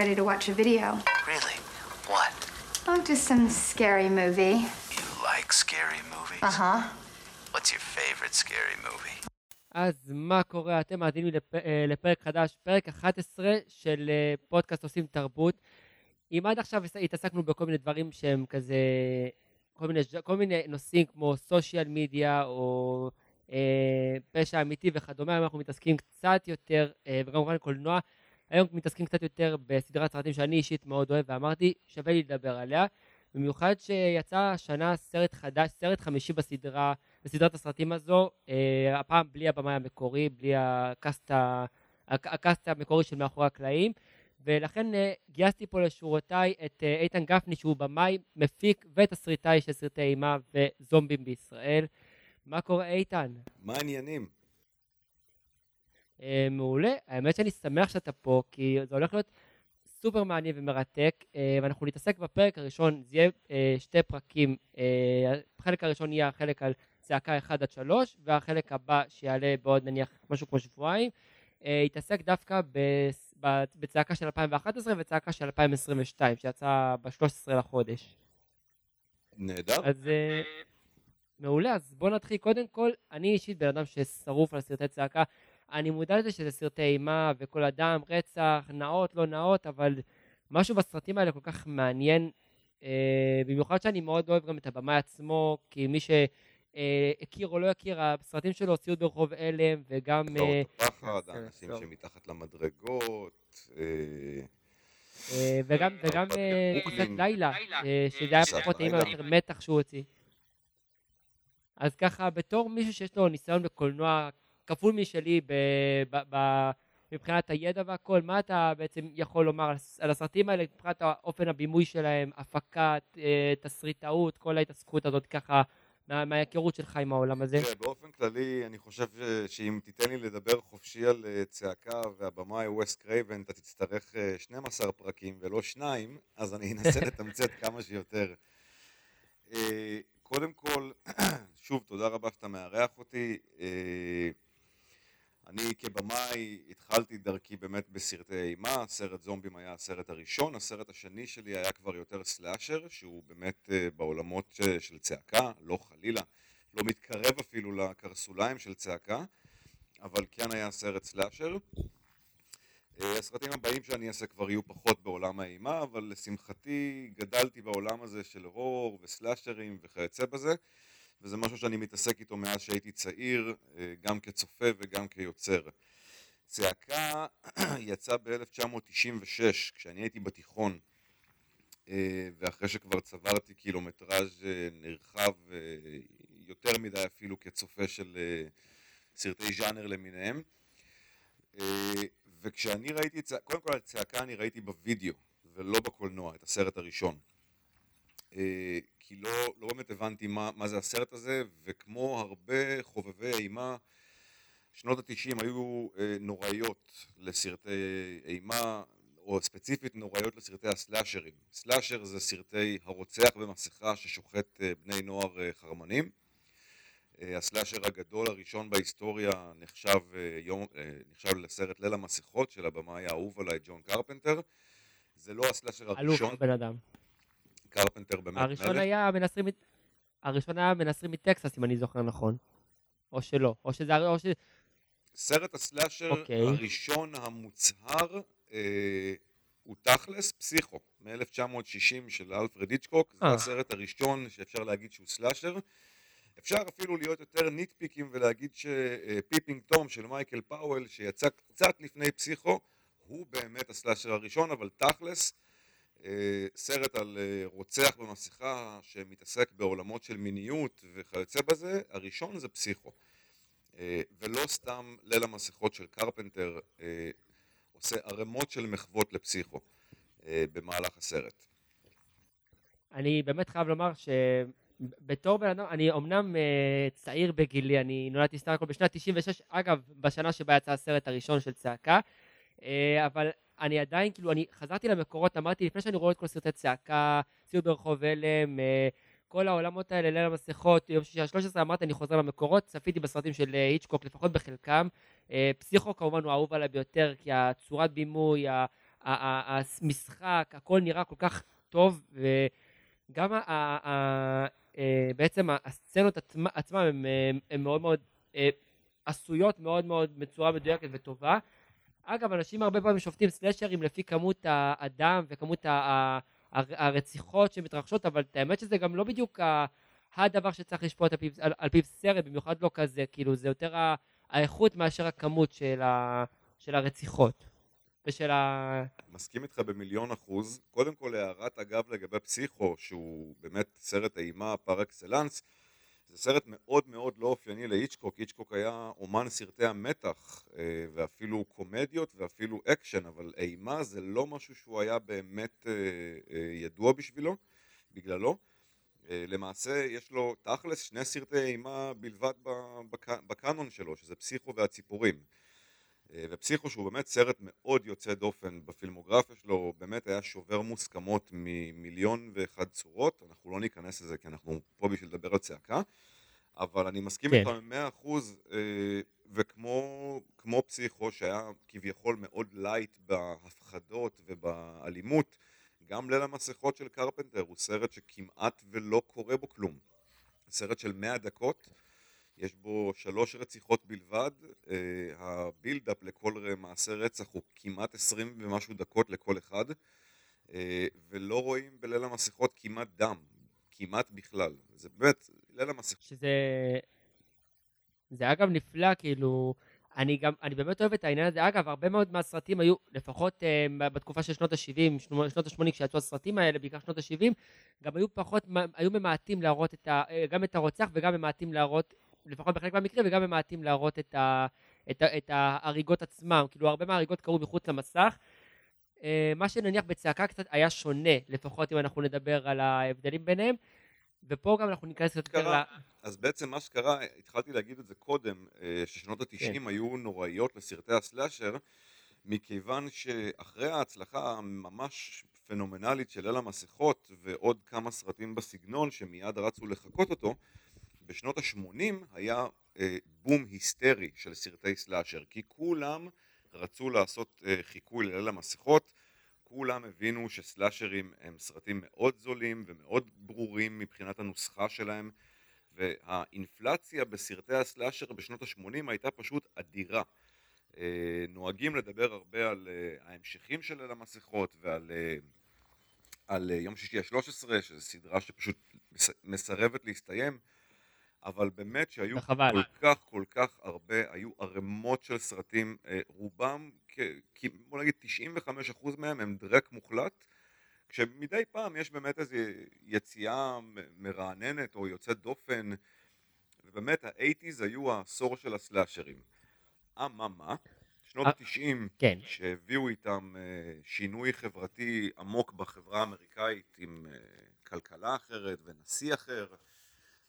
Ready to watch a video. Really? What? Oh, just some scary movie. You like scary movies? Uh huh. What's your favorite scary movie? אז מה קורה? אתם מאזינים לפ... אה, לפרק חדש, פרק 11 של אה, פודקאסט עושים תרבות. אם עד עכשיו התעסקנו בכל מיני דברים שהם כזה, כל מיני, כל מיני נושאים כמו סושיאל מדיה או אה, פשע אמיתי וכדומה, היום אנחנו מתעסקים קצת יותר, אה, וגם כמובן קולנוע, היום מתעסקים קצת יותר בסדרת סרטים שאני אישית מאוד אוהב, ואמרתי, שווה לי לדבר עליה. במיוחד שיצא השנה סרט חדש, סרט חמישי בסדרה, בסדרת הסרטים הזו, אה, הפעם בלי הבמאי המקורי, בלי הקאסט, הקאסט המקורי של מאחורי הקלעים, ולכן אה, גייסתי פה לשורותיי את אה, איתן גפני שהוא במאי, מפיק ותסריטאי של סרטי אימה וזומבים בישראל. מה קורה איתן? מה העניינים? אה, מעולה, האמת שאני שמח שאתה פה, כי זה הולך להיות סופר מעניין ומרתק, אה, ואנחנו נתעסק בפרק הראשון, זה יהיה אה, שתי פרקים, החלק הראשון יהיה החלק על צעקה 1 עד 3, והחלק הבא שיעלה בעוד נניח משהו כמו שבועיים, יתעסק דווקא בצעקה של 2011 וצעקה של 2022, שיצא ב-13 לחודש. נהדר. אז מעולה, אז בוא נתחיל. קודם כל, אני אישית בן אדם ששרוף על סרטי צעקה. אני מודע לזה שזה סרטי אימה וכל אדם, רצח, נאות, לא נאות, אבל משהו בסרטים האלה כל כך מעניין. אה, במיוחד שאני מאוד אוהב גם את הבמאי עצמו, כי מי שהכיר או לא הכיר, הסרטים שלו, סיוט ברחוב הלם, וגם... אה, תופעות הפחד, כן, האנשים טוב. שמתחת למדרגות, אה, אה, וגם, וגם אה. טיסת לילה, אה, שזה היה פחות אימה. יותר מתח שהוא הוציא. אז ככה, בתור מישהו שיש לו ניסיון בקולנוע כפול משלי ב, ב, ב, מבחינת הידע והכל, מה אתה בעצם יכול לומר על, הס- על הסרטים האלה מבחינת אופן הבימוי שלהם, הפקת, אה, תסריטאות, כל ההתעסקות הזאת ככה, מה, מההיכרות שלך עם העולם הזה? תראה, באופן כללי, אני חושב ש- שאם תיתן לי לדבר חופשי על אה, צעקה והבמאי ווסט קרייבן, אתה תצטרך אה, 12 פרקים ולא שניים, אז אני אנסה לתמצת כמה שיותר. אה, קודם כל, שוב, תודה רבה שאתה מארח אותי. אה, אני כבמאי התחלתי דרכי באמת בסרטי אימה, סרט זומבים היה הסרט הראשון, הסרט השני שלי היה כבר יותר סלאשר, שהוא באמת אה, בעולמות ש- של צעקה, לא חלילה, לא מתקרב אפילו לקרסוליים של צעקה, אבל כן היה סרט סלאשר. אה, הסרטים הבאים שאני אעשה כבר יהיו פחות בעולם האימה, אבל לשמחתי גדלתי בעולם הזה של הורור וסלאשרים וכיוצא בזה, וזה משהו שאני מתעסק איתו מאז שהייתי צעיר, אה, גם כצופה וגם כיוצר. צעקה יצא ב-1996, כשאני הייתי בתיכון, אה, ואחרי שכבר צברתי קילומטראז' אה, נרחב יותר מדי אפילו כצופה של סרטי ז'אנר למיניהם. וכשאני ראיתי את צעקה, קודם כל את צעקה אני ראיתי בווידאו ולא בקולנוע, את הסרט הראשון. כי לא, לא באמת הבנתי מה, מה זה הסרט הזה, וכמו הרבה חובבי אימה, שנות התשעים היו אה, נוראיות לסרטי אימה, או ספציפית נוראיות לסרטי הסלאשרים. סלאשר זה סרטי הרוצח במסכה ששוחט אה, בני נוער אה, חרמנים. אה, הסלאשר הגדול הראשון בהיסטוריה נחשב, אה, יום, אה, נחשב לסרט ליל המסכות של הבמאי האהוב עליי ג'ון קרפנטר. זה לא הסלאשר הראשון, בן אדם. קרפנטר באמת הראשון מלך. היה מנסרים, הראשון היה מנסרים מטקסס, אם אני זוכר נכון. או שלא, או שזה, או ש... סרט הסלאשר אוקיי. הראשון המוצהר אה, הוא תכלס פסיכו מ-1960 של אלפרד היצ'קוק, זה אה. הסרט הראשון שאפשר להגיד שהוא סלאשר. אפשר אפילו להיות יותר nitpicky ולהגיד ש Peeping Tom של מייקל פאוול שיצא קצת לפני פסיכו הוא באמת הסלאשר הראשון, אבל תכלס סרט על אה, רוצח במסכה שמתעסק בעולמות של מיניות וכיוצא בזה, הראשון זה פסיכו. אה, ולא סתם ליל המסכות של קרפנטר אה, עושה ערימות של מחוות לפסיכו אה, במהלך הסרט. אני באמת חייב לומר שבתור בן אדם, אני אמנם אה, צעיר בגילי, אני נולדתי סתם הכל בשנת 96, אגב, בשנה שבה יצא הסרט הראשון של צעקה, אה, אבל אני עדיין, כאילו, אני חזרתי למקורות, אמרתי, לפני שאני רואה את כל סרטי צעקה, ציוד ברחוב הלם, אה, כל העולמות האלה, ליל המסכות, יום שישי ה-13, אמרתי, אני חוזר למקורות, צפיתי בסרטים של אה, היצ'קוק, לפחות בחלקם. אה, פסיכו כמובן הוא האהוב עליי ביותר, כי הצורת בימוי, המשחק, הכל נראה כל כך טוב, וגם בעצם הסצנות עצמ- עצמן הן מאוד מאוד עשויות מאוד מאוד בצורה מדויקת וטובה. אגב, אנשים הרבה פעמים שופטים סלאשרים לפי כמות האדם וכמות הרציחות שמתרחשות, אבל האמת שזה גם לא בדיוק הדבר שצריך לשפוט על פיו, סרט, במיוחד לא כזה, כאילו זה יותר האיכות מאשר הכמות של, של הרציחות ושל ה... מסכים איתך במיליון אחוז. קודם כל הערת אגב לגבי פסיכו, שהוא באמת סרט אימה פר אקסלנס, זה סרט מאוד מאוד לא אופייני להיצ'קוק, היצ'קוק היה אומן סרטי המתח אה, ואפילו קומדיות ואפילו אקשן, אבל אימה זה לא משהו שהוא היה באמת אה, אה, ידוע בשבילו, בגללו. למעשה יש לו תכלס שני סרטי אימה בלבד בקאנון שלו, שזה פסיכו והציפורים. אה, ופסיכו שהוא באמת סרט מאוד יוצא דופן בפילמוגרפיה שלו, באמת היה שובר מוסכמות ממיליון ואחד צורות, אנחנו לא ניכנס לזה כי אנחנו פה בשביל לדבר על צעקה, אבל אני מסכים כן. איתך במאה אחוז, אה, וכמו כמו פסיכו שהיה כביכול מאוד light בהפחדות ובאלימות, גם ליל המסכות של קרפנטר הוא סרט שכמעט ולא קורה בו כלום. סרט של 100 דקות, יש בו שלוש רציחות בלבד, אה, ה buildup לכל מעשה רצח הוא כמעט 20 ומשהו דקות לכל אחד, אה, ולא רואים בליל המסכות כמעט דם, כמעט בכלל. זה באמת, ליל המסכות. שזה... זה אגב נפלא, כאילו... אני גם, אני באמת אוהב את העניין הזה. אגב, הרבה מאוד מהסרטים היו, לפחות אה, בתקופה של שנות ה-70, שנות ה-80, כשיצאו הסרטים האלה, בעיקר שנות ה-70, גם היו פחות, היו ממעטים להראות את ה, אה, גם את הרוצח וגם ממעטים להראות, לפחות בחלק מהמקרים, וגם ממעטים להראות את, ה, את, ה, את ההריגות עצמם. כאילו, הרבה מההריגות קרו מחוץ למסך. אה, מה שנניח בצעקה קצת היה שונה, לפחות אם אנחנו נדבר על ההבדלים ביניהם. ופה גם אנחנו ניכנס קצת יותר ל... אז בעצם מה שקרה, התחלתי להגיד את זה קודם, אה, ששנות התשעים כן. היו נוראיות לסרטי הסלאשר, מכיוון שאחרי ההצלחה הממש פנומנלית של ליל המסכות ועוד כמה סרטים בסגנון שמיד רצו לחקות אותו, בשנות ה-80 היה אה, בום היסטרי של סרטי סלאשר, כי כולם רצו לעשות אה, חיקוי לליל המסכות, כולם הבינו שסלאשרים הם סרטים מאוד זולים ומאוד ברורים מבחינת הנוסחה שלהם והאינפלציה בסרטי הסלאשר בשנות ה-80 הייתה פשוט אדירה. אה, נוהגים לדבר הרבה על אה, ההמשכים של ליל המסכות ועל אה, על אה, יום שישי ה-13 שזו סדרה שפשוט מס- מסרבת להסתיים אבל באמת שהיו. כל כך כל כך הרבה, היו ערימות של סרטים, אה, רובם, כ- בוא נגיד 95% מהם הם דרק מוחלט, כשמדי פעם יש באמת איזו יציאה מרעננת או יוצאת דופן, ובאמת האייטיז היו העשור של הסלאשרים. אממה, שנות אה, ה-90 כן. שהביאו איתם אה, שינוי חברתי עמוק בחברה האמריקאית עם אה, כלכלה אחרת ונשיא אחר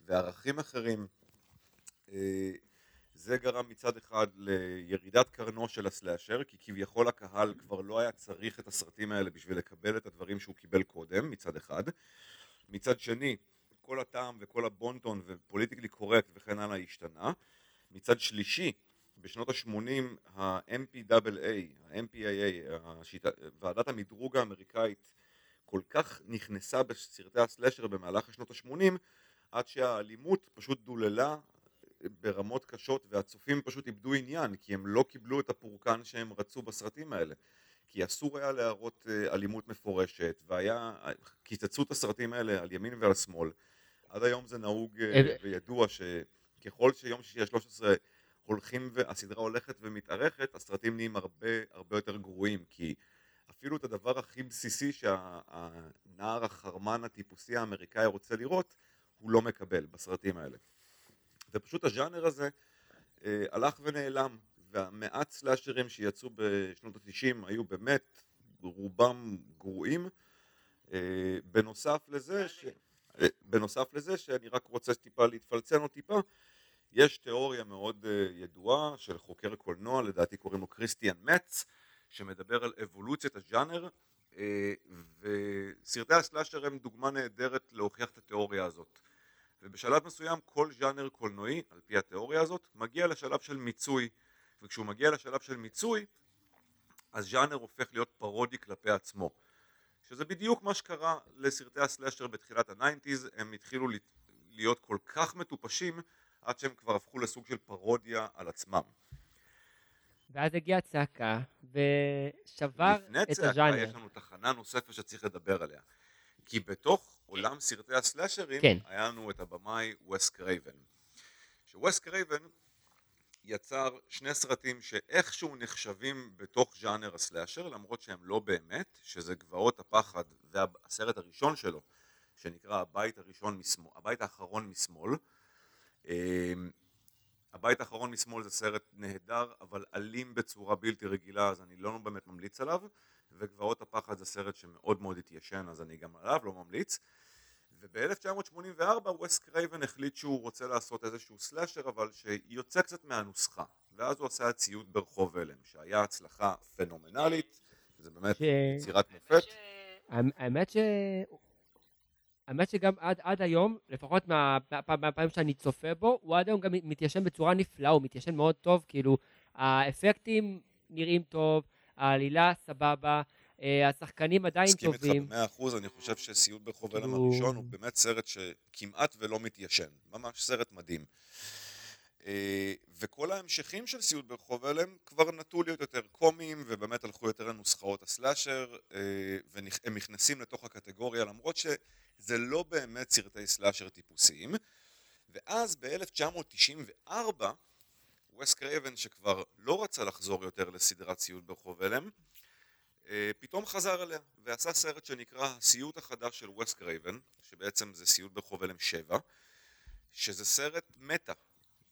וערכים אחרים. אה, זה גרם מצד אחד לירידת קרנו של הסלאשר, כי כביכול הקהל כבר לא היה צריך את הסרטים האלה בשביל לקבל את הדברים שהוא קיבל קודם, מצד אחד. מצד שני, כל הטעם וכל הבונטון ופוליטיקלי קורקט וכן הלאה השתנה. מצד שלישי, בשנות ה-80 ה-MPAA, ה-MPAA, השיטה, ועדת המדרוג האמריקאית כל כך נכנסה בסרטי הסלאשר במהלך השנות ה-80 עד שהאלימות פשוט דוללה ברמות קשות והצופים פשוט איבדו עניין כי הם לא קיבלו את הפורקן שהם רצו בסרטים האלה. כי אסור היה להראות אה, אלימות מפורשת והיה, קיצצו את הסרטים האלה על ימין ועל שמאל. עד היום זה נהוג אה, אה, וידוע שככל שיום שישי ה-13 הולכים והסדרה הולכת ומתארכת הסרטים נהיים הרבה הרבה יותר גרועים כי אפילו את הדבר הכי בסיסי שהנער החרמן הטיפוסי האמריקאי רוצה לראות הוא לא מקבל בסרטים האלה. ופשוט הז'אנר הזה אה, הלך ונעלם והמעט סלאשרים שיצאו בשנות התשעים היו באמת רובם גרועים. אה, בנוסף לזה ש... אה, בנוסף לזה שאני רק רוצה טיפה להתפלצן עוד טיפה יש תיאוריה מאוד אה, ידועה של חוקר קולנוע לדעתי קוראים לו כריסטיאן מצ שמדבר על אבולוציית הז'אנר אה, וסרטי הסלאשר הם דוגמה נהדרת להוכיח את התיאוריה הזאת ובשלב מסוים כל ז'אנר קולנועי על פי התיאוריה הזאת מגיע לשלב של מיצוי וכשהוא מגיע לשלב של מיצוי אז ז'אנר הופך להיות פרודי כלפי עצמו. שזה בדיוק מה שקרה לסרטי הסלאשר בתחילת ה nineties, הם התחילו להיות כל כך מטופשים עד שהם כבר הפכו לסוג של פרודיה על עצמם. ואז הגיעה צעקה ושבר את לפני צעקה הז'אנר. יש לנו תחנה נוספת שצריך לדבר עליה. כי בתוך עולם סרטי הסלאשרים כן. היה לנו את הבמאי וס קרייבן. שווס קרייבן יצר שני סרטים שאיכשהו נחשבים בתוך ז'אנר הסלאשר למרות שהם לא באמת, שזה גבעות הפחד והסרט הראשון שלו שנקרא הבית הראשון משמאל, הבית האחרון משמאל. אמ, הבית האחרון משמאל זה סרט נהדר אבל אלים בצורה בלתי רגילה אז אני לא באמת ממליץ עליו וגבעות הפחד זה סרט שמאוד מאוד התיישן אז אני גם עליו לא ממליץ. וב-1984 וס קרייבן החליט שהוא רוצה לעשות איזשהו סלאשר אבל שיוצא קצת מהנוסחה ואז הוא עשה סיוט ברחוב הלם שהיה הצלחה פנומנלית זה באמת ש- יצירת מופת. האמ- האמת ש... האמת שגם עד, עד היום, לפחות מה- מה- מהפעמים שאני צופה בו, הוא עד היום גם מתיישן בצורה נפלאה, הוא מתיישן מאוד טוב, כאילו, האפקטים נראים טוב, העלילה סבבה, אה, השחקנים עדיין מסכים איתך טובים. במאה אחוז, אני חושב שסיוט ברחוב הלם כאילו- הראשון הוא באמת סרט שכמעט ולא מתיישן, ממש סרט מדהים. אה, וכל ההמשכים של סיוט ברחוב הלם כבר נטו להיות יותר קומיים ובאמת הלכו יותר לנוסחאות הסלאשר אה, והם נכנסים לתוך הקטגוריה למרות שזה לא באמת סרטי סלאשר טיפוסיים ואז ב-1994 וס קרייבן שכבר לא רצה לחזור יותר לסדרת סיוט ברחוב הלם אה, פתאום חזר אליה ועשה סרט שנקרא הסיוט החדש של וס קרייבן שבעצם זה סיוט ברחוב הלם 7 שזה סרט meta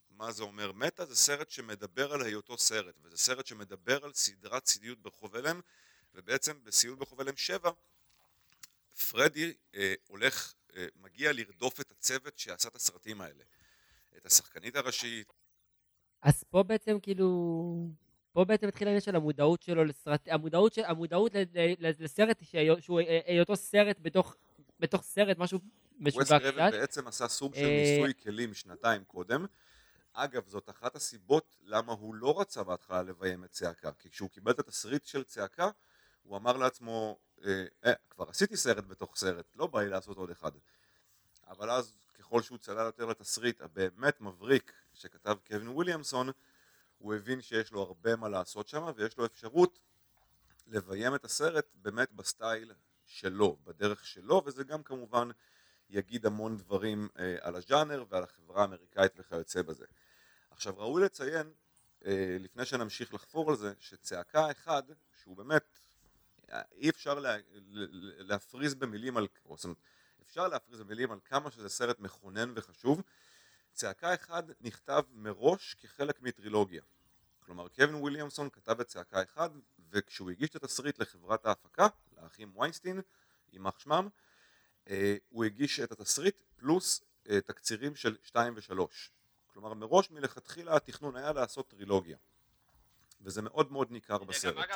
מה זה אומר meta? זה סרט שמדבר על היותו סרט וזה סרט שמדבר על סדרת סיוט ברחוב הלם ובעצם בסיוט ברחוב הלם 7 פרדי אה, הולך, אה, מגיע לרדוף את הצוות שעשה את הסרטים האלה את השחקנית הראשית, אז פה בעצם כאילו... פה בעצם התחיל העניין של המודעות שלו לסרט... המודעות, של... המודעות ל... ל... לסרט שהיו- שהוא אה, היותו סרט בתוך, בתוך סרט, משהו משוגע קצת. בעצם עשה סוג של אה, ניסוי כלים שנתיים קודם. אגב, זאת אחת הסיבות למה הוא לא רצה בהתחלה לביים את צעקה. כי כשהוא קיבל את התסריט של צעקה, הוא אמר לעצמו, אה, אה, כבר עשיתי סרט בתוך סרט, לא בא לי לעשות עוד אחד. אבל אז, ככל שהוא צלל יותר לתסריט הבאמת מבריק שכתב קווין וויליאמסון, הוא הבין שיש לו הרבה מה לעשות שם, ויש לו אפשרות לביים את הסרט באמת בסטייל שלו, בדרך שלו, וזה גם כמובן יגיד המון דברים אה, על הז'אנר ועל החברה האמריקאית וכיוצא בזה. עכשיו ראוי לציין, אה, לפני שנמשיך לחפור על זה, שצעקה אחד, שהוא באמת, אה, אי אפשר לה, ל- להפריז במילים על, או זאת אומרת, אפשר להפריז במילים על כמה שזה סרט מכונן וחשוב, צעקה אחד נכתב מראש כחלק מטרילוגיה. כלומר קווין וויליאמסון כתב את צעקה אחד וכשהוא הגיש את התסריט לחברת ההפקה, לאחים ויינסטין, יימח שמם, אה, הוא הגיש את התסריט פלוס אה, תקצירים של 2 ו-3. כלומר מראש מלכתחילה התכנון היה לעשות טרילוגיה. וזה מאוד מאוד ניכר בסרט.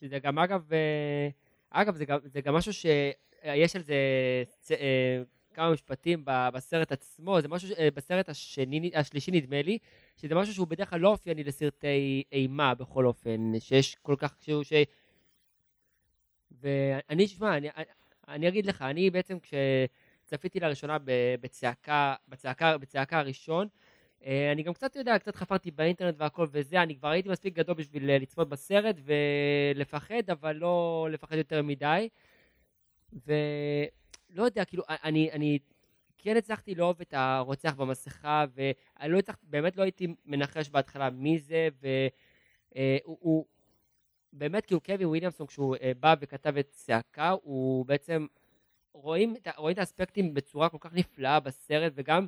שזה גם אגב, אה, אגב זה גם, זה גם משהו שיש על זה אה, כמה משפטים בסרט עצמו, זה משהו, אה, בסרט השני, השלישי נדמה לי, שזה משהו שהוא בדרך כלל לא אופייני לסרטי אימה בכל אופן, שיש כל כך, שהוא, ש... ואני, שמע, אני, אני אגיד לך, אני בעצם כשצפיתי לראשונה בצעקה, בצעקה, בצעקה הראשון, אה, אני גם קצת יודע, קצת חפרתי באינטרנט והכל וזה, אני כבר הייתי מספיק גדול בשביל אה, לצפות בסרט ולפחד, אבל לא לפחד יותר מדי. ולא יודע, כאילו, אני, אני כן הצלחתי לאהוב את הרוצח במסכה, ואני לא הצלחתי, באמת לא הייתי מנחש בהתחלה מי זה, והוא הוא, באמת, כאילו, קווין וויליאמסון, כשהוא אה, בא וכתב את צעקה, הוא בעצם, רואים, רואים את האספקטים בצורה כל כך נפלאה בסרט, וגם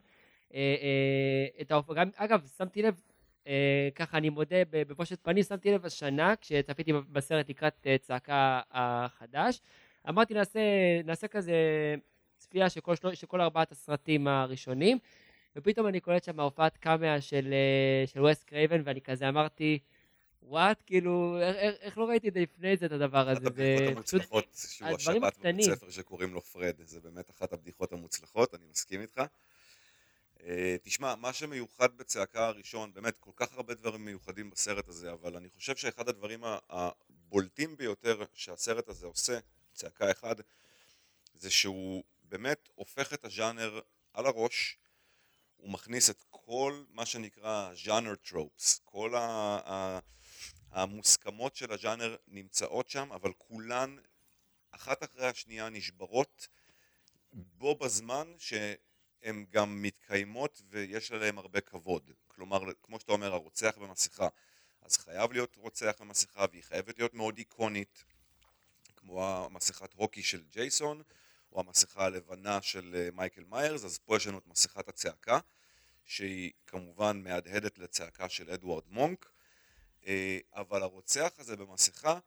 אה, אה, את האופן, גם, אגב, שמתי לב, אה, ככה אני מודה בבושת פנים, שמתי לב השנה, כשצפיתי בסרט לקראת אה, צעקה החדש, אמרתי נעשה, נעשה כזה צפייה של כל, של, של כל ארבעת הסרטים הראשונים, ופתאום אני קולט שם הופעת קאמיה של, אה, של וס קרייבן, ואני כזה אמרתי, וואט, כאילו, איך, איך, לא ראיתי את זה לפני זה, את הדבר אחת הזה, הבדיחות זה פשוט, המוצלחות שהוא השבת בבית. ספר שקוראים לו פרד, זה באמת אחת הבדיחות המוצלחות, אני מסכים איתך. אה, תשמע, מה שמיוחד בצעקה הראשון, באמת כל כך הרבה דברים מיוחדים בסרט הזה, אבל אני חושב שאחד הדברים הבולטים ביותר שהסרט הזה עושה, צעקה אחד, זה שהוא באמת הופך את הז'אנר על הראש, הוא מכניס את כל מה שנקרא ז'אנר טרופס, כל ה... ה... המוסכמות של הז'אנר נמצאות שם, אבל כולן אחת אחרי השנייה נשברות בו בזמן שהן גם מתקיימות ויש עליהן הרבה כבוד. כלומר, כמו שאתה אומר, הרוצח במסכה, אז חייב להיות רוצח במסכה והיא חייבת להיות מאוד איקונית, כמו המסכת הוקי של ג'ייסון, או המסכה הלבנה של אה, מייקל מיירס, אז פה יש לנו את מסכת הצעקה, שהיא כמובן מהדהדת לצעקה של אדוארד מונק, אה, אבל הרוצח הזה במסכה,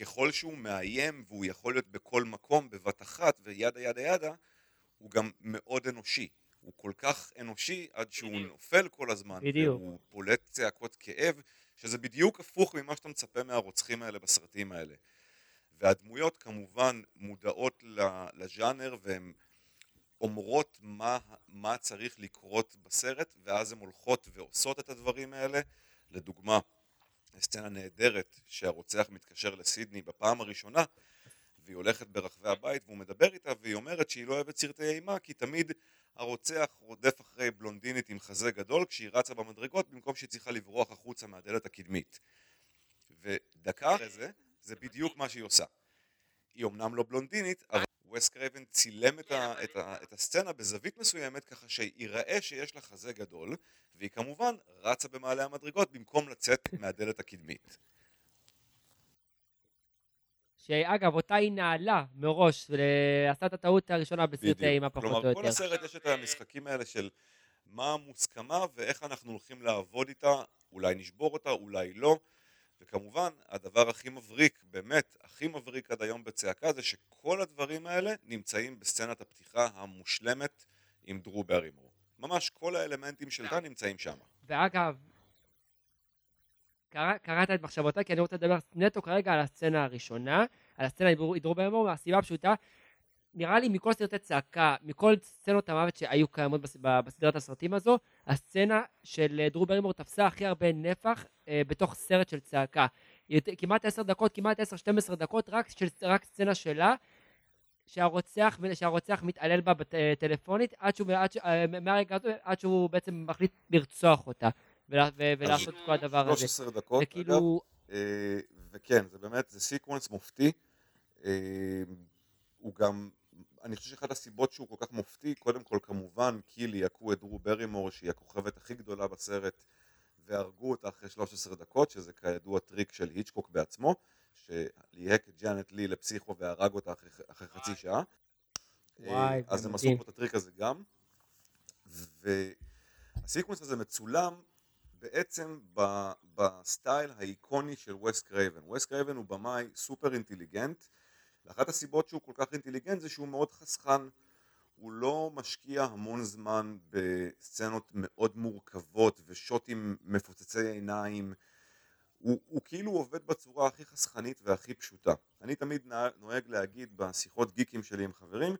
ככל שהוא מאיים והוא יכול להיות בכל מקום בבת אחת וידה ידה ידה, הוא גם מאוד אנושי. הוא כל כך אנושי עד שהוא בדיוק. נופל כל הזמן, בדיוק. והוא פולט צעקות כאב, שזה בדיוק הפוך ממה שאתה מצפה מהרוצחים האלה בסרטים האלה. והדמויות כמובן מודעות לז'אנר והן אומרות מה, מה צריך לקרות בסרט, ואז הן הולכות ועושות את הדברים האלה. לדוגמה, סצנה נהדרת שהרוצח מתקשר לסידני בפעם הראשונה והיא הולכת ברחבי הבית והוא מדבר איתה והיא אומרת שהיא לא אוהבת סרטי אימה כי תמיד הרוצח רודף אחרי בלונדינית עם חזה גדול כשהיא רצה במדרגות במקום שהיא צריכה לברוח החוצה מהדלת הקדמית ודקה אחרי זה זה בדיוק מה שהיא עושה היא אמנם לא בלונדינית אבל וס קרייבן צילם את, ה, את, ה, את הסצנה בזווית מסוימת ככה שיראה שיש לה חזה גדול והיא כמובן רצה במעלה המדרגות במקום לצאת מהדלת הקדמית. שאגב, אותה היא נעלה מראש, ועשתה את הטעות הראשונה בסרטי אימה פחות או יותר. כלומר, כל הסרט יש את המשחקים האלה של מה המוסכמה ואיך אנחנו הולכים לעבוד איתה, אולי נשבור אותה, אולי לא. וכמובן, הדבר הכי מבריק, באמת, הכי מבריק עד היום בצעקה, זה שכל הדברים האלה נמצאים בסצנת הפתיחה המושלמת עם דרו ברימור. ממש כל האלמנטים של כאן נמצאים שם. ואגב, קרא, קראת את מחשבותיי, כי אני רוצה לדבר נטו כרגע על הסצנה הראשונה, על הסצנה עם דרו ברימור, מהסיבה הפשוטה, נראה לי מכל סרטי צעקה, מכל סצנות המוות שהיו קיימות בסדרת הסרטים הזו, הסצנה של אה, דרו ברימור תפסה הכי הרבה נפח אה, בתוך סרט של צעקה. כמעט עשר דקות, כמעט עשר, שתים עשרה דקות, רק, של, רק סצנה שלה, שהרוצח, שהרוצח מתעלל בה בטלפונית, עד שהוא, עד, אה, מהרגע הזה, עד שהוא בעצם מחליט לרצוח אותה, ולה, ו, ולעשות כל הדבר הזה. 13 דקות, וכאילו... אגב, אה, וכן, זה באמת, זה סיקוונס מופתי. אה, הוא גם אני חושב שאחת הסיבות שהוא כל כך מופתי, קודם כל כמובן כי ליהקו את דרו ברימור שהיא הכוכבת הכי גדולה בסרט והרגו אותה אחרי 13 דקות, שזה כידוע טריק של היצ'קוק בעצמו, שליהק את ג'אנט לי לפסיכו והרג אותה אחרי, אחרי חצי שעה. וואי, אז הם עשו פה את הטריק הזה גם. והסיקוונס הזה מצולם בעצם בסטייל האיקוני של ווסט קרייבן. ווסט קרייבן הוא במאי סופר אינטליגנט, ואחת הסיבות שהוא כל כך אינטליגנט זה שהוא מאוד חסכן, הוא לא משקיע המון זמן בסצנות מאוד מורכבות ושוטים מפוצצי עיניים, הוא, הוא כאילו עובד בצורה הכי חסכנית והכי פשוטה. אני תמיד נוהג להגיד בשיחות גיקים שלי עם חברים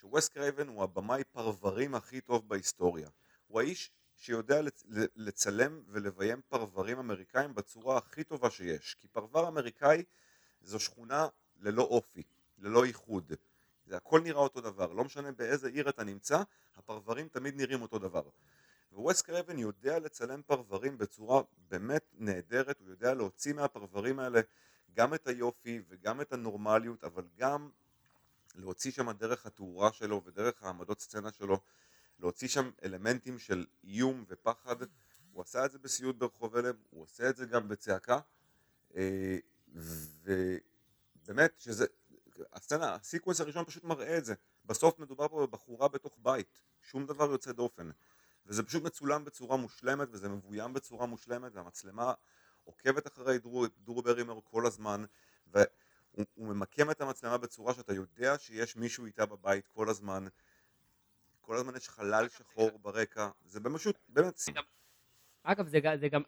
שווסט קרייבן הוא הבמאי פרברים הכי טוב בהיסטוריה. הוא האיש שיודע לצלם ולביים פרברים אמריקאים בצורה הכי טובה שיש. כי פרבר אמריקאי זו שכונה ללא אופי, ללא ייחוד. זה הכל נראה אותו דבר, לא משנה באיזה עיר אתה נמצא, הפרברים תמיד נראים אותו דבר. וווסט קרבן יודע לצלם פרברים בצורה באמת נהדרת, הוא יודע להוציא מהפרברים האלה גם את היופי וגם את הנורמליות, אבל גם להוציא שם דרך התאורה שלו ודרך העמדות סצנה שלו, להוציא שם אלמנטים של איום ופחד, הוא עשה את זה בסיוט ברחוב הלם, הוא עושה את זה גם בצעקה, אה, ו... באמת שזה, הסצנה, הסיקוונס הראשון פשוט מראה את זה. בסוף מדובר פה בבחורה בתוך בית, שום דבר יוצא דופן. וזה פשוט מצולם בצורה מושלמת וזה מבוים בצורה מושלמת והמצלמה עוקבת אחרי דרו, דרו ברימר כל הזמן והוא ממקם את המצלמה בצורה שאתה יודע שיש מישהו איתה בבית כל הזמן כל הזמן יש חלל שחור ברקע זה פשוט באמת אגב זה, זה גם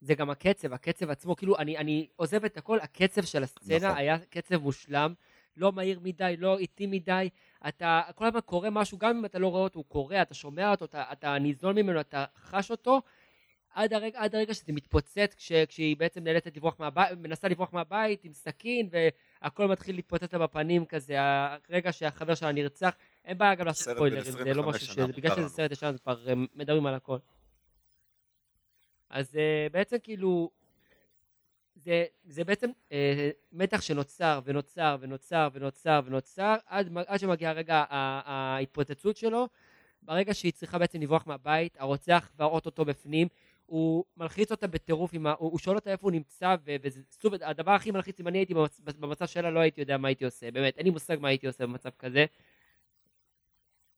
זה גם הקצב, הקצב עצמו, כאילו אני, אני עוזב את הכל, הקצב של הסצנה נכון. היה קצב מושלם, לא מהיר מדי, לא איטי מדי, אתה כל הזמן קורא משהו, גם אם אתה לא רואה אותו, הוא קורא, אתה שומע אותו, אתה, אתה ניזון ממנו, אתה חש אותו, עד הרגע, עד הרגע שזה מתפוצץ כש, כשהיא בעצם נאלצת לברוח מהבית, מנסה לברוח מהבית עם סכין והכל מתחיל להתפוצץ לה בפנים כזה, הרגע שהחבר שלה נרצח, אין בעיה גם לעשות ספוילרים, זה לא 25 משהו ש... בגלל שזה. סרט ישן כבר אה, מדברים על הכל. אז אה, בעצם כאילו, זה, זה בעצם אה, מתח שנוצר ונוצר ונוצר ונוצר ונוצר עד, עד שמגיע הרגע ההתפוצצות שלו ברגע שהיא צריכה בעצם לברוח מהבית, הרוצח כבר אוטוטו בפנים, הוא מלחיץ אותה בטירוף, ה... הוא הוא שואל אותה איפה הוא נמצא, ו- וזה סופר, הדבר הכי מלחיץ, אם אני הייתי במצ... במצב שלה, לא הייתי יודע מה הייתי עושה, באמת, אין לי מושג מה הייתי עושה במצב כזה.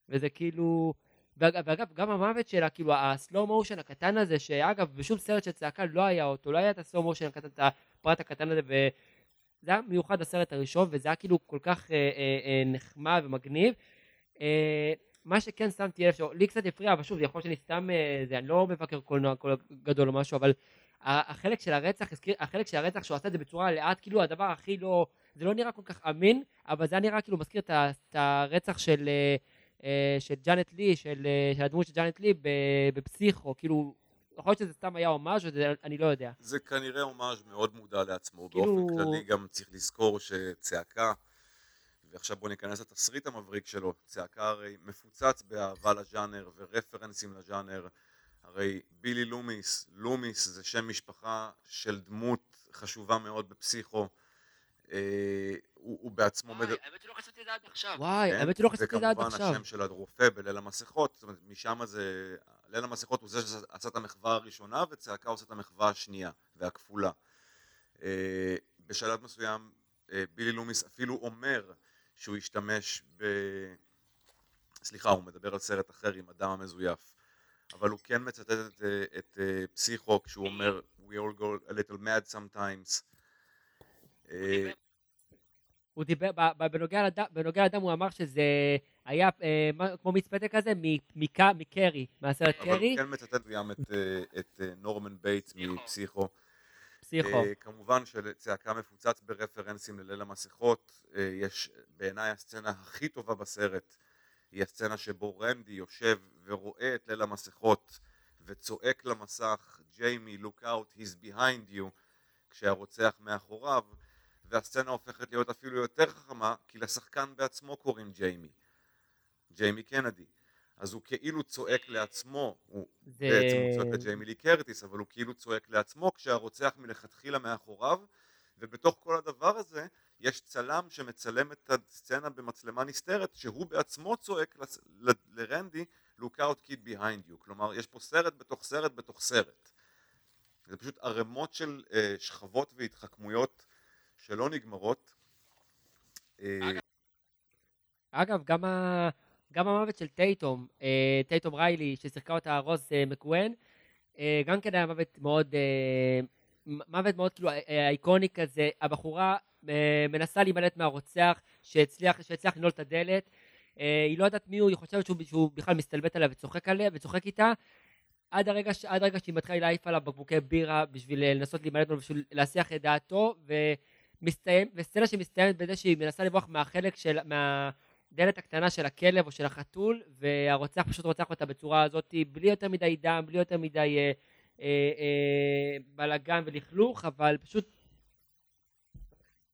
וזה כאילו... ואגב, גם המוות שלה, כאילו, הסלואו מושן הקטן הזה, שאגב, בשום סרט של צעקה לא היה אותו, לא היה את הסלואו מושן הקטן, את הפרט הקטן הזה, וזה היה מיוחד לסרט הראשון, וזה היה כאילו כל כך אה, אה, אה, נחמד ומגניב. אה, מה שכן שמתי לב, לי קצת הפריע, אבל שוב, זה יכול שאני סתם, אה, זה, אני לא מבקר קולנוע גדול או משהו, אבל החלק של הרצח, החלק של הרצח שהוא עשה את זה בצורה לאט, כאילו הדבר הכי לא, זה לא נראה כל כך אמין, אבל זה היה נראה כאילו מזכיר את את הרצח של, אה, של ג'אנט לי, של, אה, של הדמות של ג'אנט לי בפסיכו, כאילו, יכול להיות שזה סתם היה הומאז' אני לא יודע. זה כנראה הומאז' מאוד מודע לעצמו. כאילו- באופן כללי גם צריך לזכור שצעקה, ועכשיו בוא ניכנס לתסריט המבריק שלו, צעקה הרי מפוצץ באהבה לז'אנר ורפרנסים לז'אנר. הרי בילי לומיס, לומיס זה שם משפחה של דמות חשובה מאוד בפסיכו. אה, הוא, הוא בעצמו מדבר... האמת שלא חשבתי את זה עד עכשיו. וואי, כן? האמת שלא חשבתי את זה עד עכשיו. השם של הרופא בליל המסכות, זאת אומרת משם זה, ליל המסכות הוא זה שעשה את המחווה הראשונה וצעקה עושה את המחווה השנייה והכפולה. אה, בשלב מסוים אה, בילי לומיס אפילו אומר שהוא השתמש ב... סליחה, הוא מדבר על סרט אחר עם הדם המזויף, אבל הוא כן מצטט את, את פסיכו כשהוא אומר We all go a little mad sometimes. אה, הוא דיבר, בנוגע לדם, בנוגע לדם הוא אמר שזה היה אה, כמו מצטט כזה מ- מקה- מקרי, מהסרט אבל קרי, הוא כן מצטט גם את, אה, את נורמן בייטס מפסיכו. פסיכו. אה, כמובן שצעקה מפוצץ ברפרנסים לליל המסכות. אה, יש בעיניי הסצנה הכי טובה בסרט, היא הסצנה שבו רנדי יושב ורואה את ליל המסכות וצועק למסך, ג'יימי, look out, he's behind you, כשהרוצח מאחוריו, והסצנה הופכת להיות אפילו יותר חכמה, כי לשחקן בעצמו קוראים ג'יימי. ג'יימי קנדי. אז הוא כאילו צועק לעצמו, הוא זה... בעצם הוא צועק לג'יימי לי קרטיס, אבל הוא כאילו צועק לעצמו כשהרוצח מלכתחילה מאחוריו, ובתוך כל הדבר הזה יש צלם שמצלם את הסצנה במצלמה נסתרת, שהוא בעצמו צועק לס- ל- לרנדי, look out kid behind you, כלומר יש פה סרט בתוך סרט בתוך סרט. זה פשוט ערימות של אה, שכבות והתחכמויות שלא נגמרות. אה, אגב, גם, ה... גם המוות של טייטום, אה, טייטום ריילי, ששיחקה אותה רוז אה, מקוון, גם כן היה מוות מאוד, מוות מאוד כאילו איקוני כזה, הבחורה מנסה להימלט מהרוצח שהצליח, שהצליח לנעול את הדלת, היא לא יודעת מי הוא, היא חושבת שהוא, שהוא בכלל מסתלבט עליה וצוחק עליה, וצוחק איתה, עד הרגע, עד הרגע שהיא מתחילה להעיף עליו בקבוקי בירה בשביל לנסות להימלט ממנו, בשביל להסיח את דעתו, ומסתיים, וסצנה שמסתיימת בזה שהיא מנסה לברוח מהחלק של, מהדלת הקטנה של הכלב או של החתול, והרוצח פשוט רוצח אותה בצורה הזאת, בלי יותר מדי דם, בלי יותר מדי אה, אה, אה, בלאגן ולכלוך, אבל פשוט...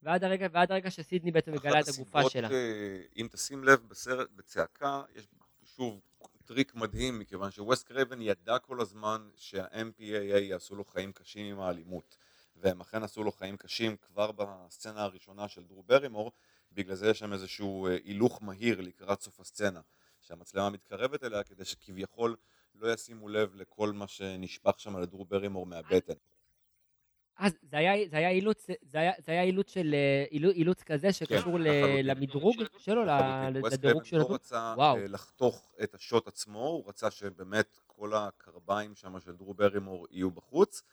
ועד הרגע, ועד הרגע שסידני בעצם מגלה את הגופה אחת שלה. הסיבות, אה, אם תשים לב בסרט, בצעקה, יש שוב טריק מדהים, מכיוון שווסט קרייבן ידע כל הזמן שה-MPAA יעשו לו חיים קשים עם האלימות, והם אכן עשו לו חיים קשים כבר בסצנה הראשונה של דרו ברימור, בגלל זה יש שם איזשהו אה, הילוך מהיר לקראת סוף הסצנה, שהמצלמה מתקרבת אליה כדי שכביכול לא ישימו לב לכל מה שנשפך שם על דרו ברימור מהבטן. אז זה היה, זה היה אילוץ, זה היה, זה היה אילוץ של, אה, אילו- אילוץ כזה שקשור ל- כן, לחלוטין. למדרוג שלו, ל- לדירוג שלו. לא רצה וואו. אה, לחתוך את השוט עצמו, הוא רצה שבאמת כל הקרביים שם של דרו ברימור יהיו בחוץ,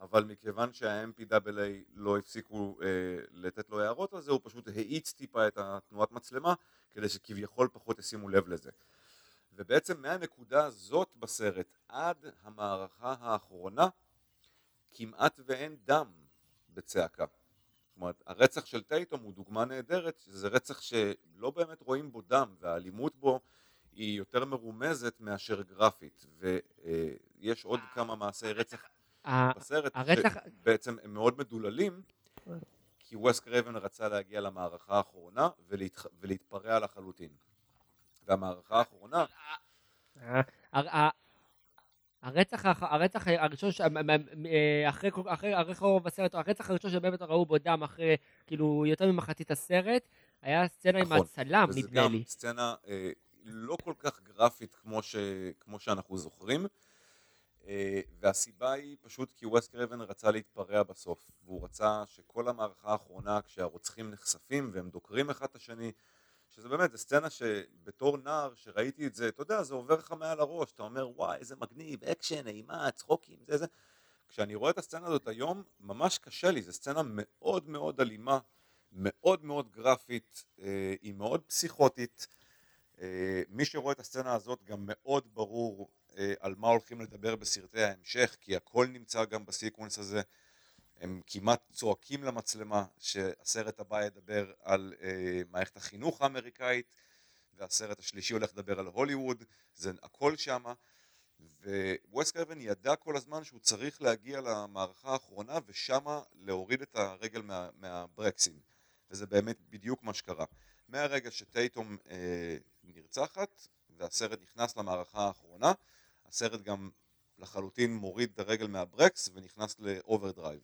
אבל מכיוון שה-MPAA לא הפסיקו אה, לתת לו הערות על זה, הוא פשוט האיץ טיפה את התנועת מצלמה, כדי שכביכול פחות ישימו לב לזה. ובעצם מהנקודה הזאת בסרט עד המערכה האחרונה, כמעט ואין דם בצעקה. זאת אומרת, הרצח של טייטום הוא דוגמה נהדרת, שזה רצח שלא באמת רואים בו דם, והאלימות בו היא יותר מרומזת מאשר גרפית, ויש עוד כמה מעשי רצח בסרט, הרצח- שבעצם הם מאוד מדוללים, כי ווסט קרייבן רצה להגיע למערכה האחרונה ולהתח... ולהתפרע לחלוטין. והמערכה האחרונה, הרצח, הרצח הראשון, ש- אה, אחרי, אחרי, אחרי רוב הסרט, הרצח הראשון שבאמת ראו בו דם אחרי, כאילו, יותר ממחצית הסרט, היה סצנה עם נכון, הצלם, וזו נדמה גם לי. סצנה אה, לא כל כך גרפית כמו, ש... כמו שאנחנו זוכרים, והסיבה היא פשוט כי ווסט קרייבן רצה להתפרע בסוף, והוא רצה שכל המערכה האחרונה, כשהרוצחים נחשפים והם דוקרים אחד את השני, שזה באמת, זו סצנה שבתור נער, שראיתי את זה, אתה יודע, זה עובר לך מעל הראש, אתה אומר, וואי, איזה מגניב, אקשן, אימה, צחוקים, זה זה. כשאני רואה את הסצנה הזאת היום, ממש קשה לי, זו סצנה מאוד מאוד אלימה, מאוד מאוד גרפית, אה, היא מאוד פסיכוטית. אה, מי שרואה את הסצנה הזאת גם מאוד ברור אה, על מה הולכים לדבר בסרטי ההמשך, כי הכל נמצא גם בסיקוונס הזה. הם כמעט צועקים למצלמה שהסרט הבא ידבר על אה, מערכת החינוך האמריקאית והסרט השלישי הולך לדבר על הוליווד, זה הכל שמה וווסט קרבן ידע כל הזמן שהוא צריך להגיע למערכה האחרונה ושמה להוריד את הרגל מה, מהברקסים וזה באמת בדיוק מה שקרה. מהרגע שטייטום אה, נרצחת והסרט נכנס למערכה האחרונה, הסרט גם לחלוטין מוריד את הרגל מהברקס ונכנס ל overdrive.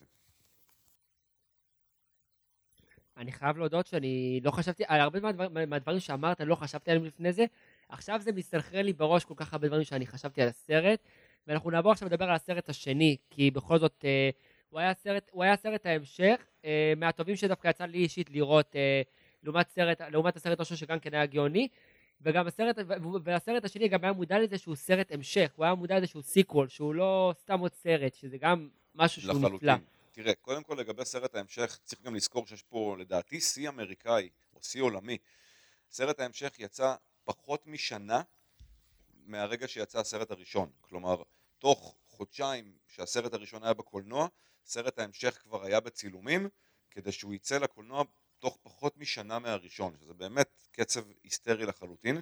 אני חייב להודות שאני לא חשבתי, על הרבה מהדבר, מהדברים שאמרת לא חשבתי עליהם לפני זה, עכשיו זה מסתנכרן לי בראש כל כך הרבה דברים שאני חשבתי על הסרט, ואנחנו נעבור עכשיו לדבר על הסרט השני, כי בכל זאת אה, הוא היה סרט, הוא היה סרט ההמשך, אה, מהטובים שדווקא יצא לי אישית לראות, אה, לעומת, סרט, לעומת הסרט הראשון שגם כן היה גאוני, וגם הסרט, והסרט השני גם היה מודע לזה שהוא סרט המשך, הוא היה מודע לזה שהוא סיקוול, שהוא לא סתם עוד סרט, שזה גם משהו שהוא נפלא. לחלוטין. תראה, קודם כל לגבי סרט ההמשך, צריך גם לזכור שיש פה לדעתי שיא אמריקאי, או שיא עולמי. סרט ההמשך יצא פחות משנה מהרגע שיצא הסרט הראשון. כלומר, תוך חודשיים שהסרט הראשון היה בקולנוע, סרט ההמשך כבר היה בצילומים, כדי שהוא יצא לקולנוע תוך פחות משנה מהראשון, שזה באמת קצב היסטרי לחלוטין.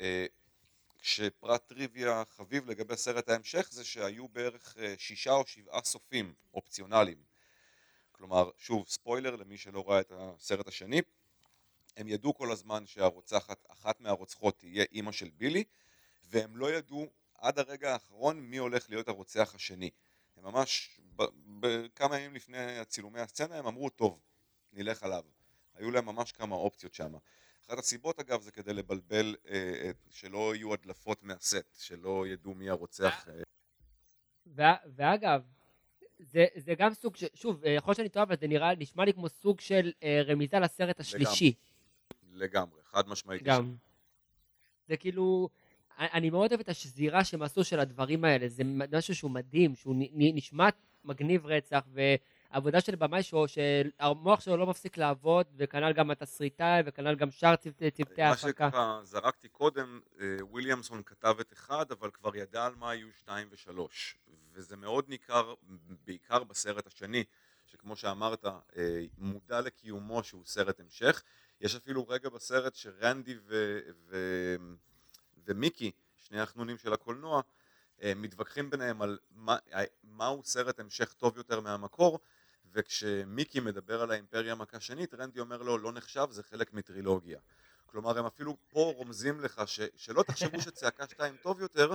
אה, כשפרט טריוויה חביב לגבי סרט ההמשך זה שהיו בערך אה, שישה או שבעה סופים אופציונליים. כלומר, שוב, ספוילר למי שלא ראה את הסרט השני, הם ידעו כל הזמן שהרוצחת, אחת מהרוצחות תהיה אימא של בילי, והם לא ידעו עד הרגע האחרון מי הולך להיות הרוצח השני. הם ממש, בכמה ימים לפני הצילומי הסצנה הם אמרו, טוב, נלך עליו. היו להם ממש כמה אופציות שם. אחת הסיבות אגב זה כדי לבלבל, אה, את- שלא יהיו הדלפות מהסט, שלא ידעו מי הרוצח. אה, וה- ואגב, זה, זה גם סוג של, שוב, אה, יכול להיות שאני טועה, אבל זה נראה, נשמע לי כמו סוג של אה, רמיזה לסרט השלישי. לגמרי, חד משמעית. גם. זה כאילו, אני מאוד אוהב את השזירה שהם עשו של הדברים האלה, זה משהו שהוא מדהים, שהוא נ- נ- נשמע מגניב רצח, ועבודה של במאי שהוא- שהמוח שלו לא מפסיק לעבוד, וכנ"ל גם התסריטאי, וכנ"ל גם שאר צוותי, צוותי מה ההפקה. שככה זרקתי קודם, אה, וויליאמסון כתב את אחד, אבל כבר ידע על מה יהיו שתיים ושלוש. וזה מאוד ניכר, בעיקר בסרט השני, שכמו שאמרת, אה, מודע לקיומו שהוא סרט המשך. יש אפילו רגע בסרט שרנדי ו... ו... ומיקי, שני החנונים של הקולנוע, אה, מתווכחים ביניהם על מה, מהו סרט המשך טוב יותר מהמקור, וכשמיקי מדבר על האימפריה מכה שנית, רנדי אומר לו, לא נחשב, זה חלק מטרילוגיה. כלומר, הם אפילו פה רומזים לך ש, שלא תחשבו שצעקה 2 טוב יותר,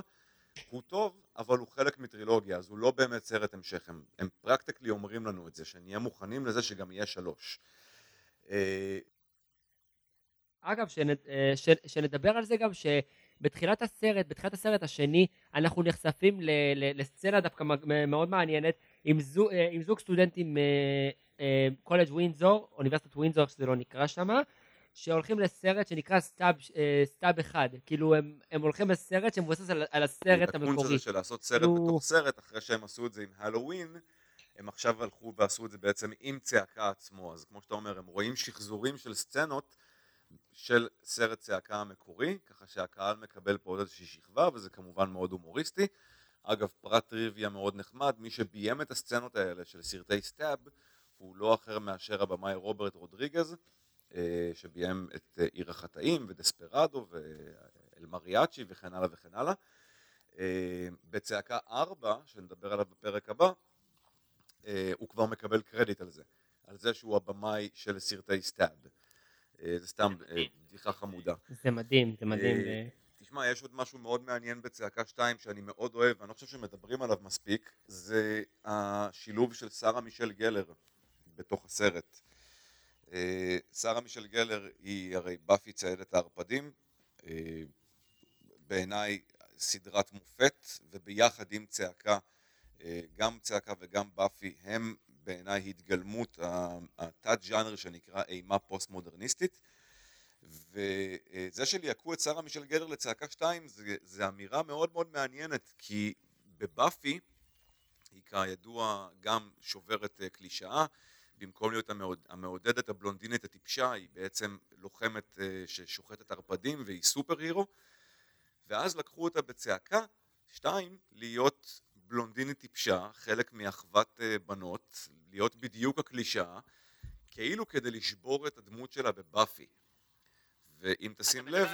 הוא טוב, אבל הוא חלק מטרילוגיה, אז הוא לא באמת סרט המשך. הם, הם פרקטיקלי אומרים לנו את זה, שנהיה מוכנים לזה שגם יהיה שלוש. אה, אגב, שנ, אה, ש, שנדבר על זה גם שבתחילת הסרט, בתחילת הסרט השני, אנחנו נחשפים ל, ל, לסצנה דווקא מאוד מעניינת עם, זו, אה, עם זוג סטודנטים קולג' ווינזור, אוניברסיטת ווינזור שזה לא נקרא שמה, שהולכים לסרט שנקרא Stab, אה, Stab אחד, כאילו הם, הם הולכים לסרט שמבוסס על, על הסרט המקורי. הזה של לעשות סרט כאילו- בתוך סרט, אחרי שהם עשו את זה עם הלואוין, הם עכשיו הלכו ועשו את זה בעצם עם צעקה עצמו, אז כמו שאתה אומר, הם רואים שחזורים של סצנות של סרט צעקה המקורי, ככה שהקהל מקבל פה עוד איזושהי שכבה, וזה כמובן מאוד הומוריסטי. אגב, פרט טריוויה מאוד נחמד, מי שביים את הסצנות האלה של סרטי Stab, הוא לא אחר מאשר הבמאי רוברט רודריגז, אה, שביים את אה, עיר החטאים ודספרדו אל מריאצ'י וכן הלאה וכן הלאה. אה, בצעקה 4, שנדבר עליו בפרק הבא, הוא כבר מקבל קרדיט על זה, על זה שהוא הבמאי של סרטי Stab. זה סתם בדיחה חמודה. זה מדהים, זה מדהים. תשמע, יש עוד משהו מאוד מעניין בצעקה 2 שאני מאוד אוהב, ואני לא חושב שמדברים עליו מספיק, זה השילוב של שרה מישל גלר בתוך הסרט. אה, שרה מישל גלר היא הרי באפי ציידת הערפדים, אה, בעיניי סדרת מופת, וביחד עם צעקה, אה, גם צעקה וגם באפי הם בעיניי התגלמות ה- התת ג'אנר שנקרא אימה פוסט מודרניסטית. וזה שליהקו את שרה מישל גלר לצעקה 2 זה, זה אמירה מאוד מאוד מעניינת כי בבאפי היא כידוע גם שוברת אה, קלישאה במקום להיות המעוד, המעודדת הבלונדינית הטיפשה היא בעצם לוחמת אה, ששוחטת ערפדים והיא סופר הירו ואז לקחו אותה בצעקה 2 להיות בלונדינית טיפשה חלק מאחוות אה, בנות להיות בדיוק הקלישאה כאילו כדי לשבור את הדמות שלה בבאפי ואם תשים לב,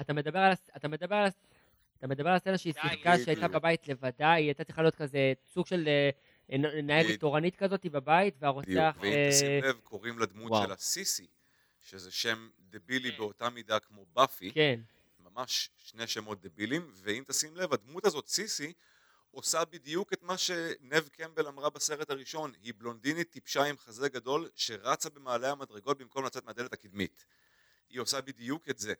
אתה מדבר על... הס- אתה מדבר על... אתה מדבר על הסצנה שהיא שיחקה שהייתה בדיוק. בבית לבדה, היא הייתה צריכה להיות כזה סוג של אה, נ- נהגת בדיוק. תורנית כזאת בבית, בדיוק, והרוצח... ואם אה, תשים לב, קוראים לדמות. שלה סיסי, שזה שם דבילי כן. באותה מידה כמו באפי, כן, ממש שני שמות דבילים, ואם תשים לב, הדמות הזאת, סיסי, עושה בדיוק את מה שנב קמבל אמרה בסרט הראשון, היא בלונדינית טיפשה עם חזה גדול שרצה במעלה המדרגות במקום לצאת מהדלת הקדמית. היא עושה בדיוק את זה.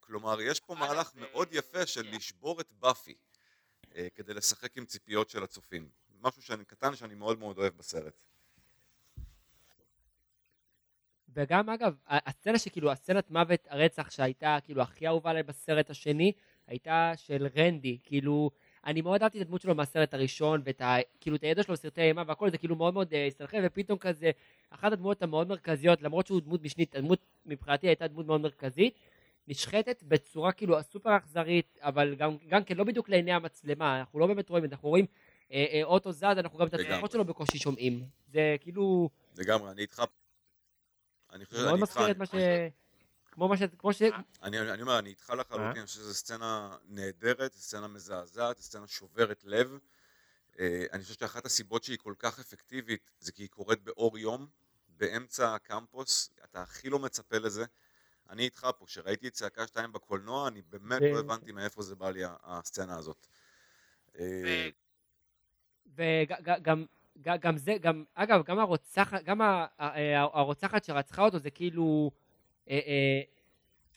כלומר, יש פה מהלך אה, מאוד יפה של לשבור את באפי אה, כדי לשחק עם ציפיות של הצופים. משהו שאני קטן שאני מאוד מאוד אוהב בסרט. וגם אגב, הסצנה שכאילו, הסצנת מוות הרצח שהייתה כאילו הכי אהובה עליי בסרט השני, הייתה של רנדי, כאילו, אני מאוד אהבתי את הדמות שלו מהסרט הראשון, ואת ה... כאילו, את הידע שלו בסרטי אימה והכל, זה כאילו מאוד מאוד אה, הסתלחם, ופתאום כזה, אחת הדמויות המאוד מרכזיות, למרות שהוא דמות משנית, הדמות מבחינתי הייתה דמות מאוד מרכזית, נשחטת בצורה כאילו הסופר אכזרית, אבל גם, גם כן לא בדיוק לעיני המצלמה, אנחנו לא באמת רואים אנחנו רואים אה, אה, אוטו זז, אנחנו גם את. הצלחות שלו בקושי שומעים. זה כאילו, לגמרי, אני איתך. אני חושב, זה מאוד אני איתך. מזכיר את מה ש... כמו מה ש... כמו ש... אני, אני אומר, אני איתך לחלוטין, אני חושב שזו סצנה נהדרת, סצנה מזעזעת, סצנה שוברת לב. אה, אני חושב שאחת הסיבות שהיא כל כך אפקטיבית זה כי היא קורית באור יום, באמצע הקמפוס, אתה הכי לא מצפה לזה. אני איתך פה, כשראיתי את צעקה 2 בקולנוע, אני באמת לא הבנתי מאיפה זה בא לי הסצנה הזאת. אה, וגם גם זה, גם, אגב, גם הרוצחת, גם הרוצחת שרצחה אותו זה כאילו, אה, אה,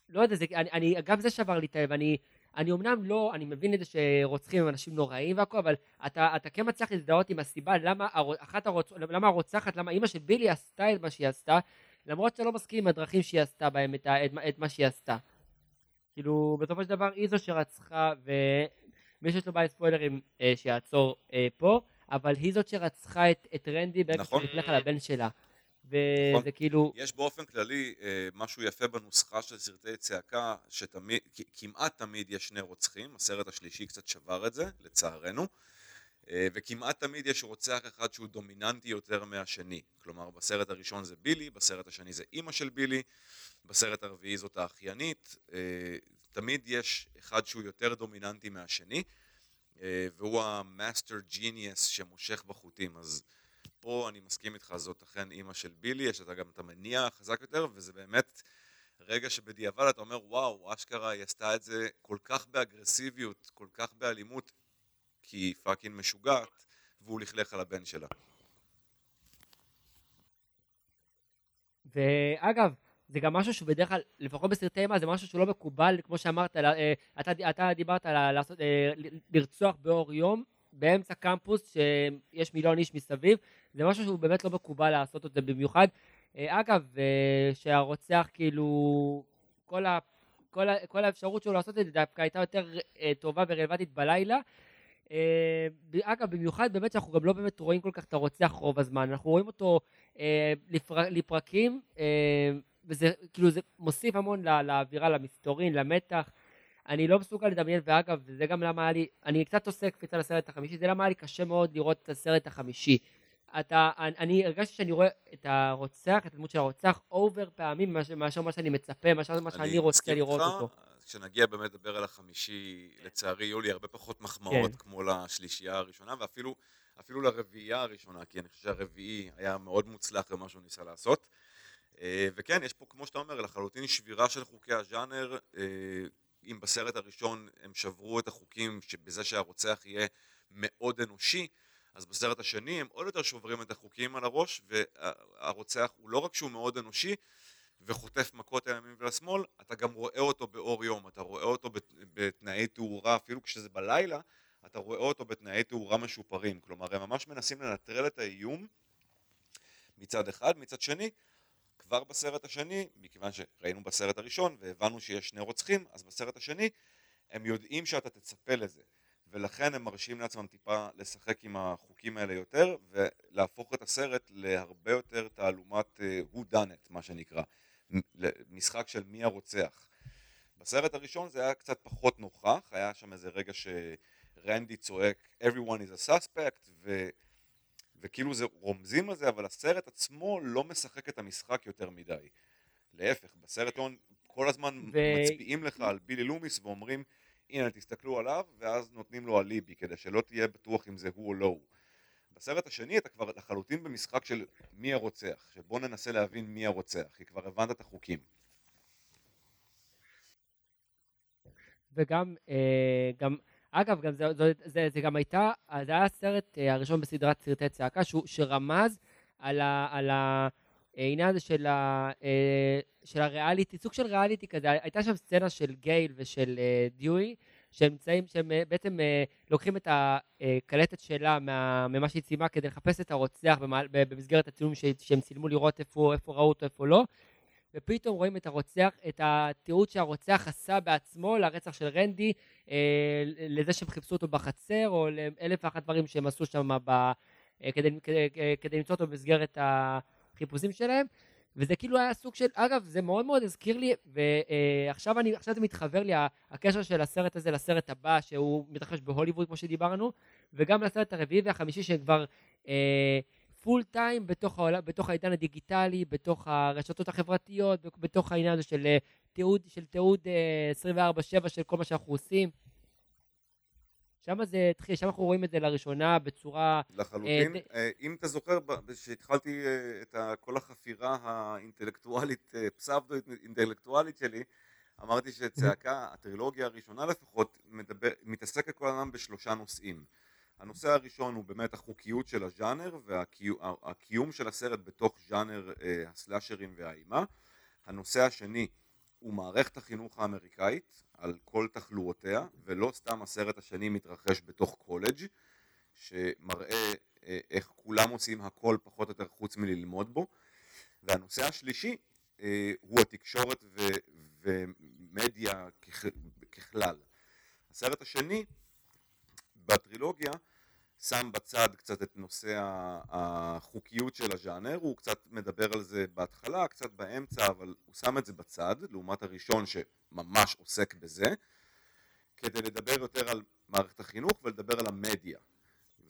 לא יודע, זה, אני, אני, גם זה שבר לי את הלב, אני, אני אמנם לא, אני מבין את זה שרוצחים הם אנשים נוראים והכל, אבל אתה, אתה כן מצליח להזדהות עם הסיבה למה, אחת הרוצ, למה הרוצחת, למה אימא של בילי עשתה את מה שהיא עשתה, למרות שאתה לא מסכים עם הדרכים שהיא עשתה בהם את, את, את מה שהיא עשתה. כאילו, בסופו של דבר היא זו שרצחה, ומי שיש לו בעיה ספוילרים אה, שיעצור אה, פה, אבל היא זאת שרצחה את, את רנדי ברגע נכון. שהוא נפלח על הבן שלה. וזה נכון. כאילו, יש באופן כללי אה, משהו יפה בנוסחה של סרטי צעקה, שתמיד, כמעט תמיד יש שני רוצחים, הסרט השלישי קצת שבר את זה, לצערנו, אה, וכמעט תמיד יש רוצח אחד שהוא דומיננטי יותר מהשני. כלומר, בסרט הראשון זה בילי, בסרט השני זה אימא של בילי, בסרט הרביעי זאת האחיינית, אה, תמיד יש אחד שהוא יותר דומיננטי מהשני, והוא ה master genius שמושך בחוטים, אז פה אני מסכים איתך, זאת אכן אימא של בילי, יש לה גם את המניע החזק יותר, וזה באמת רגע שבדיעבד אתה אומר, וואו, אשכרה היא עשתה את זה כל כך באגרסיביות, כל כך באלימות, כי היא fucking משוגעת, והוא לכלך על הבן שלה. ואגב, זה גם משהו שבדרך כלל, לפחות בסרטי אימה, זה משהו שהוא לא מקובל, כמו שאמרת, אה, אתה, אתה דיברת על אה, לרצוח באור יום, באמצע קמפוס, שיש מיליון איש מסביב, זה משהו שהוא באמת לא מקובל לעשות את זה במיוחד. אה, אגב, אה, שהרוצח כאילו, כל, ה, כל, ה, כל האפשרות שלו לעשות את זה דווקא הייתה יותר אה, טובה ורלוונטית בלילה. אגב, במיוחד באמת שאנחנו גם לא באמת רואים כל כך את הרוצח רוב הזמן, אנחנו רואים אותו אה, לפר, לפרקים, אה, וזה כאילו זה מוסיף המון לא, לאווירה, למסתורין, למתח. אני לא מסוגל לדמיין, ואגב, זה גם למה היה לי, אני קצת עושה קפיצה לסרט החמישי, זה למה היה לי קשה מאוד לראות את הסרט החמישי. אתה, אני, אני הרגשתי שאני רואה את הרוצח, את הדמות של הרוצח, אובר פעמים מאשר, מה שאני מצפה, מאשר מה שאני רוצה לראות איתך, אותו. כשנגיע באמת לדבר על החמישי, לצערי יהיו לי הרבה פחות מחמאות כן. כמו לשלישייה הראשונה, ואפילו אפילו לרביעייה הראשונה, כי אני חושב שהרביעי היה מאוד מוצלח במה שהוא ניסה לעשות. אה, וכן, יש פה, כמו שאתה אומר, לחלוטין שבירה של חוקי הז'אנר. אם בסרט הראשון הם שברו את החוקים בזה שהרוצח יהיה מאוד אנושי, אז בסרט השני הם עוד יותר שוברים את החוקים על הראש, והרוצח הוא לא רק שהוא מאוד אנושי, וחוטף מכות לימין ולשמאל, אתה גם רואה אותו באור יום, אתה רואה אותו בתנאי תאורה, אפילו כשזה בלילה, אתה רואה אותו בתנאי תאורה משופרים. כלומר, הם ממש מנסים לנטרל את האיום מצד אחד, מצד שני, כבר בסרט השני, מכיוון שראינו בסרט הראשון והבנו שיש שני רוצחים, אז בסרט השני הם יודעים שאתה תצפה לזה. ולכן הם מרשים לעצמם טיפה לשחק עם החוקים האלה יותר ולהפוך את הסרט להרבה יותר תעלומת uh, who done it מה שנקרא משחק של מי הרוצח בסרט הראשון זה היה קצת פחות נוכח היה שם איזה רגע שרנדי צועק everyone is a suspect ו... וכאילו זה רומזים על זה אבל הסרט עצמו לא משחק את המשחק יותר מדי להפך בסרט כל הזמן ו... מצביעים לך על בילי לומיס ואומרים הנה תסתכלו עליו ואז נותנים לו אליבי כדי שלא תהיה בטוח אם זה הוא או לא הוא. בסרט השני אתה כבר לחלוטין במשחק של מי הרוצח, שבוא ננסה להבין מי הרוצח, כי כבר הבנת את החוקים. וגם, אה, גם, אגב, גם זה, זה, זה, זה גם הייתה, זה היה הסרט אה, הראשון בסדרת סרטי צעקה, שהוא, שרמז על, ה, על העניין הזה של, ה, אה, של הריאליטי, סוג של ריאליטי כזה, הייתה שם סצנה של גייל ושל אה, דיואי, שהם נמצאים, שהם בעצם לוקחים את הקלטת שלה מה, ממה שהיא ציימה כדי לחפש את הרוצח במסגרת הצילום שהם צילמו לראות איפה, איפה ראו אותו, איפה לא, ופתאום רואים את הרוצח, את התיעוד שהרוצח עשה בעצמו לרצח של רנדי, אה, לזה שהם חיפשו אותו בחצר, או לאלף ואחת דברים שהם עשו שם ב, אה, כדי, כדי, כדי למצוא אותו במסגרת החיפושים שלהם. וזה כאילו היה סוג של, אגב, זה מאוד מאוד הזכיר לי, ועכשיו אני, עכשיו זה מתחבר לי, הקשר של הסרט הזה לסרט הבא, שהוא מתרחש בהוליווד, כמו שדיברנו, וגם לסרט הרביעי והחמישי, שכבר אה, פול טיים בתוך, העולם, בתוך העידן הדיגיטלי, בתוך הרשתות החברתיות, בתוך העניין הזה של אה, תיעוד, של תיעוד אה, 24-7 של כל מה שאנחנו עושים. שם זה התחיל, שם אנחנו רואים את זה לראשונה בצורה... לחלוטין. אה, אם אתה זוכר, כשהתחלתי אה, את כל החפירה האינטלקטואלית, אה, פסבדו-אינטלקטואלית שלי, אמרתי שצעקה, הטרילוגיה הראשונה לפחות, מדבר, מתעסקת כל הזמן בשלושה נושאים. הנושא הראשון הוא באמת החוקיות של הז'אנר והקיום של הסרט בתוך ז'אנר הסלאשרים והאימה. הנושא השני הוא מערכת החינוך האמריקאית על כל תחלואותיה, ולא סתם הסרט השני מתרחש בתוך קולג' שמראה אה, איך כולם עושים הכל פחות או יותר חוץ מללמוד בו. והנושא השלישי אה, הוא התקשורת ו, ומדיה ככלל. הסרט השני בטרילוגיה שם בצד קצת את נושא החוקיות של הז'אנר, הוא קצת מדבר על זה בהתחלה, קצת באמצע, אבל הוא שם את זה בצד, לעומת הראשון שממש עוסק בזה, כדי לדבר יותר על מערכת החינוך ולדבר על המדיה.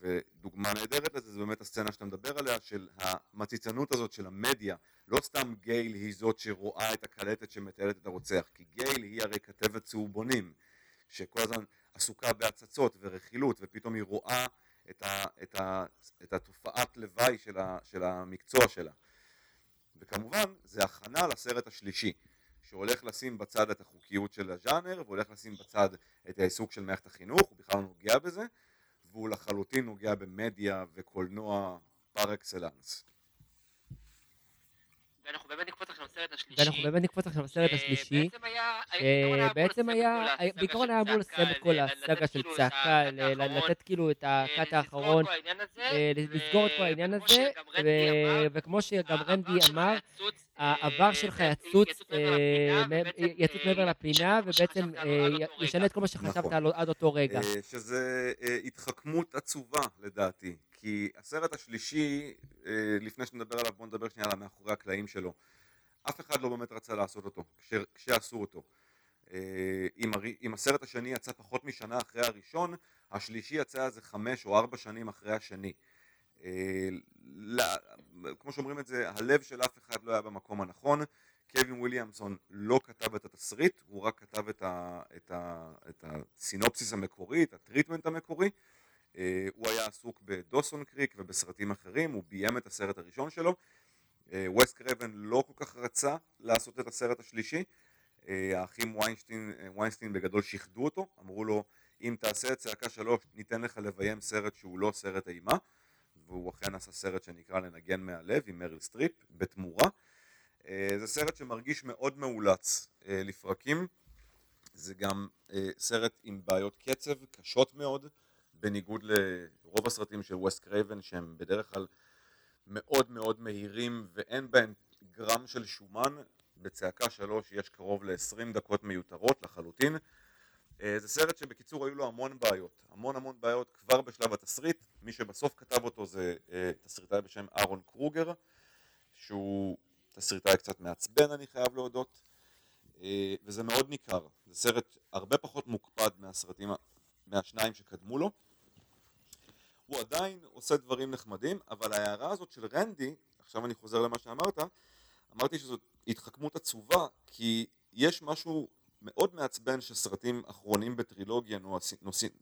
ודוגמה נהדרת לזה זה באמת הסצנה שאתה מדבר עליה של המציצנות הזאת של המדיה לא סתם גייל היא זאת שרואה את הקלטת שמתעלת את הרוצח כי גייל היא הרי כתבת צהובונים שכל הזמן עסוקה בהצצות ורכילות ופתאום היא רואה את, ה, את, ה, את התופעת לוואי של, ה, של המקצוע שלה. וכמובן זה הכנה לסרט השלישי שהולך לשים בצד את החוקיות של הז'אנר והולך לשים בצד את העיסוק של מערכת החינוך, הוא בכלל נוגע בזה והוא לחלוטין נוגע במדיה וקולנוע פר אקסלנס. ואנחנו באמת נקפוץ עכשיו לסרט השלישי. ואנחנו באמת נקפוץ עכשיו לסרט השלישי. שבעצם היה, בעיקרון היה אמור לסיים את כל הסאגה של צעקה, לתת כאילו את הקאט האחרון, לסגור את כל העניין הזה, וכמו שגם רנדי אמר, העבר שלך יצוץ, יצוץ מעבר לפינה, ובעצם ישנה את כל מה שחשבת עד אותו רגע. שזה התחכמות עצובה לדעתי. כי הסרט השלישי, אה, לפני שנדבר עליו בוא נדבר שנייה על המאחורי הקלעים שלו. אף אחד לא באמת רצה לעשות אותו, כשעשו אותו. אה, אם, אם הסרט השני יצא פחות משנה אחרי הראשון, השלישי יצא איזה חמש או ארבע שנים אחרי השני. אה, כמו שאומרים את זה, הלב של אף אחד לא היה במקום הנכון, קווין וויליאמסון לא כתב את התסריט, הוא רק כתב את, ה, את, ה, את הסינופסיס המקורי, את ה treatment המקורי. אה, הוא היה עסוק בדוסון קריק ובסרטים אחרים, הוא ביים את הסרט הראשון שלו. ווס קרייבן לא כל כך רצה לעשות את הסרט השלישי. אה, האחים ויינסטין, אה, ויינסטין בגדול שיחדו אותו, אמרו לו אם תעשה את צעקה שלוש ניתן לך לביים סרט שהוא לא סרט אימה והוא אכן עשה סרט שנקרא לנגן מהלב עם מריל סטריפ בתמורה אה, זה סרט שמרגיש מאוד מאולץ לפרקים זה גם סרט עם בעיות קצב קשות מאוד בניגוד לרוב הסרטים של ווס קרייבן שהם בדרך כלל מאוד מאוד מהירים ואין בהם גרם של שומן בצעקה שלוש יש קרוב ל-20 דקות מיותרות לחלוטין. אה, זה סרט שבקיצור היו לו המון בעיות, המון המון בעיות כבר בשלב התסריט, מי שבסוף כתב אותו זה אה, תסריטאי בשם אהרון קרוגר, שהוא תסריטאי קצת מעצבן אני חייב להודות, אה, וזה מאוד ניכר, זה סרט הרבה פחות מוקפד מהסרטים, מהשניים שקדמו לו. הוא עדיין עושה דברים נחמדים, אבל ההערה הזאת של רנדי, עכשיו אני חוזר למה שאמרת, אמרתי שזאת התחכמות עצובה, כי יש משהו מאוד מעצבן שסרטים אחרונים בטרילוגיה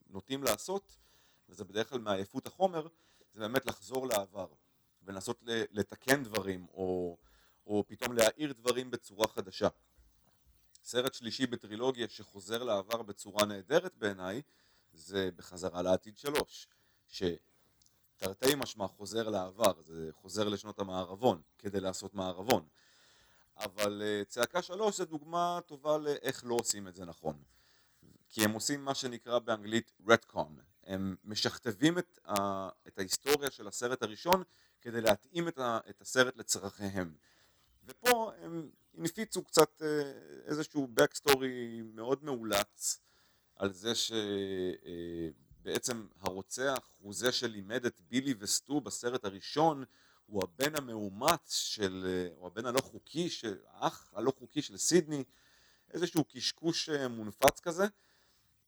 נוטים לעשות, וזה בדרך כלל מעייפות החומר, זה באמת לחזור לעבר, ולנסות לתקן דברים, או, או פתאום להאיר דברים בצורה חדשה. סרט שלישי בטרילוגיה שחוזר לעבר בצורה נהדרת בעיניי, זה בחזרה לעתיד שלוש, שתרתי משמע חוזר לעבר, זה חוזר לשנות המערבון, כדי לעשות מערבון. אבל אה, צעקה שלוש זה דוגמה טובה לאיך לא עושים את זה נכון. כי הם עושים מה שנקרא באנגלית רטקון, הם משכתבים את, ה, את ההיסטוריה של הסרט הראשון כדי להתאים את, ה, את הסרט לצרכיהם. ופה הם הנפיצו קצת אה, איזשהו backstory מאוד מאולץ על זה שבעצם אה, הרוצח הוא זה שלימד את בילי וסטו בסרט הראשון הוא הבן המאומץ של, הוא הבן הלא חוקי, של, האח הלא חוקי של סידני, איזשהו קשקוש אה, מונפץ כזה,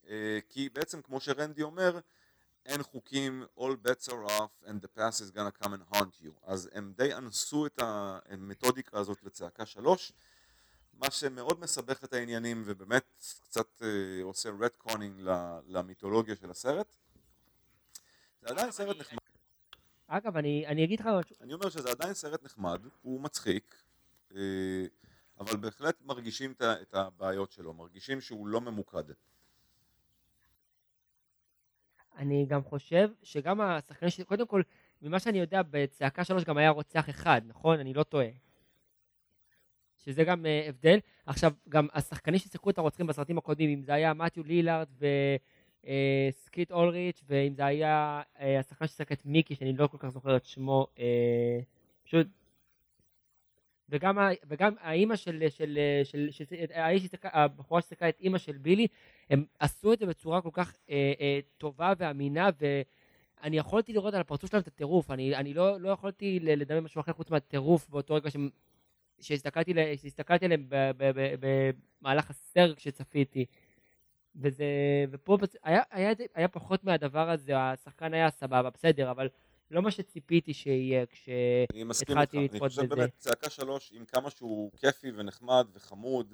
אה, כי בעצם כמו שרנדי אומר, אין חוקים, all bets are off and the past is gonna come and haunt you. אז הם די אנסו את המתודיקה הזאת לצעקה שלוש, מה שמאוד מסבך את העניינים ובאמת קצת אה, עושה retconning למיתולוגיה של הסרט. זה עדיין סרט נחמד. אגב, אני, אני אגיד לך משהו. אני אומר שזה עדיין סרט נחמד, הוא מצחיק, אה, אבל בהחלט מרגישים את הבעיות שלו, מרגישים שהוא לא ממוקד. אני גם חושב שגם השחקנים שלי, קודם כל, ממה שאני יודע, בצעקה שלוש גם היה רוצח אחד, נכון? אני לא טועה. שזה גם uh, הבדל. עכשיו, גם השחקנים ששיחקו את הרוצחים בסרטים הקודמים, אם זה היה מתיו לילארד ו... אה, סקיט אולריץ', ואם זה היה אה, השחקן ששיחק את מיקי, שאני לא כל כך זוכר את שמו, אה, פשוט... וגם, וגם האימא של, של, של, של, של הבחורה ששיחקה את אימא של בילי, הם עשו את זה בצורה כל כך אה, אה, טובה ואמינה, ואני יכולתי לראות על הפרצוף שלהם את הטירוף, אני, אני לא, לא יכולתי לדמיין משהו אחר חוץ מהטירוף באותו רגע שהסתכלתי עליהם במהלך הסרט כשצפיתי. וזה, ופה היה, היה, היה פחות מהדבר הזה, השחקן היה סבבה, בסדר, אבל לא מה שציפיתי שיהיה כשהתחלתי לצפות בזה. אני חושב באמת, צעקה שלוש, עם כמה שהוא כיפי ונחמד וחמוד,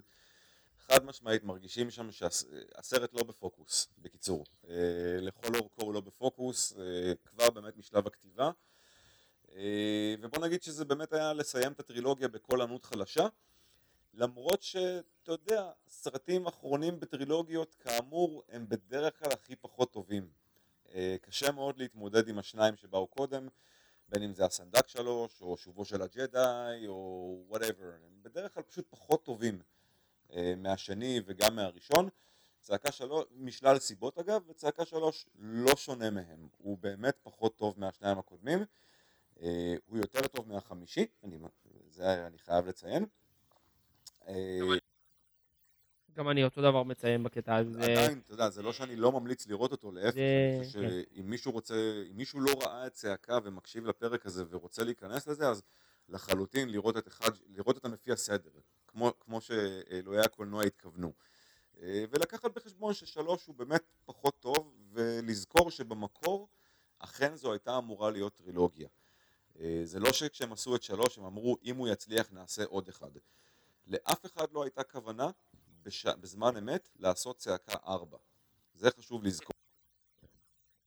חד משמעית מרגישים שם שהסרט לא בפוקוס, בקיצור. אה, לכל אורכו הוא לא בפוקוס, אה, כבר באמת משלב הכתיבה. אה, ובוא נגיד שזה באמת היה לסיים את הטרילוגיה בקול ענות חלשה. למרות שאתה יודע, סרטים אחרונים בטרילוגיות כאמור הם בדרך כלל הכי פחות טובים. אה, קשה מאוד להתמודד עם השניים שבאו קודם, בין אם זה הסנדק שלוש, או שובו של הג'די, או וואטאבר, הם בדרך כלל פשוט פחות טובים אה, מהשני וגם מהראשון. צעקה שלוש, משלל סיבות אגב, וצעקה שלוש לא שונה מהם, הוא באמת פחות טוב מהשניים הקודמים, הוא יותר טוב מהחמישי, אני, זה אני חייב לציין. גם אני אותו דבר מציין בקטע הזה. עדיין, אתה יודע, זה לא שאני לא ממליץ לראות אותו, להפך, אני חושב כן. שאם מישהו רוצה, אם מישהו לא ראה את צעקה ומקשיב לפרק הזה ורוצה להיכנס לזה, אז לחלוטין לראות את, אחד, לראות אותם לפי הסדר, כמו, כמו שאלוהי הקולנוע התכוונו. אה, ולקחת בחשבון ששלוש הוא באמת פחות טוב, ולזכור שבמקור אכן זו הייתה אמורה להיות טרילוגיה. אה, זה לא שכשהם עשו את שלוש הם אמרו אם הוא יצליח נעשה עוד אחד. לאף אחד לא הייתה כוונה בש... בזמן אמת לעשות צעקה 4. זה חשוב לזכור.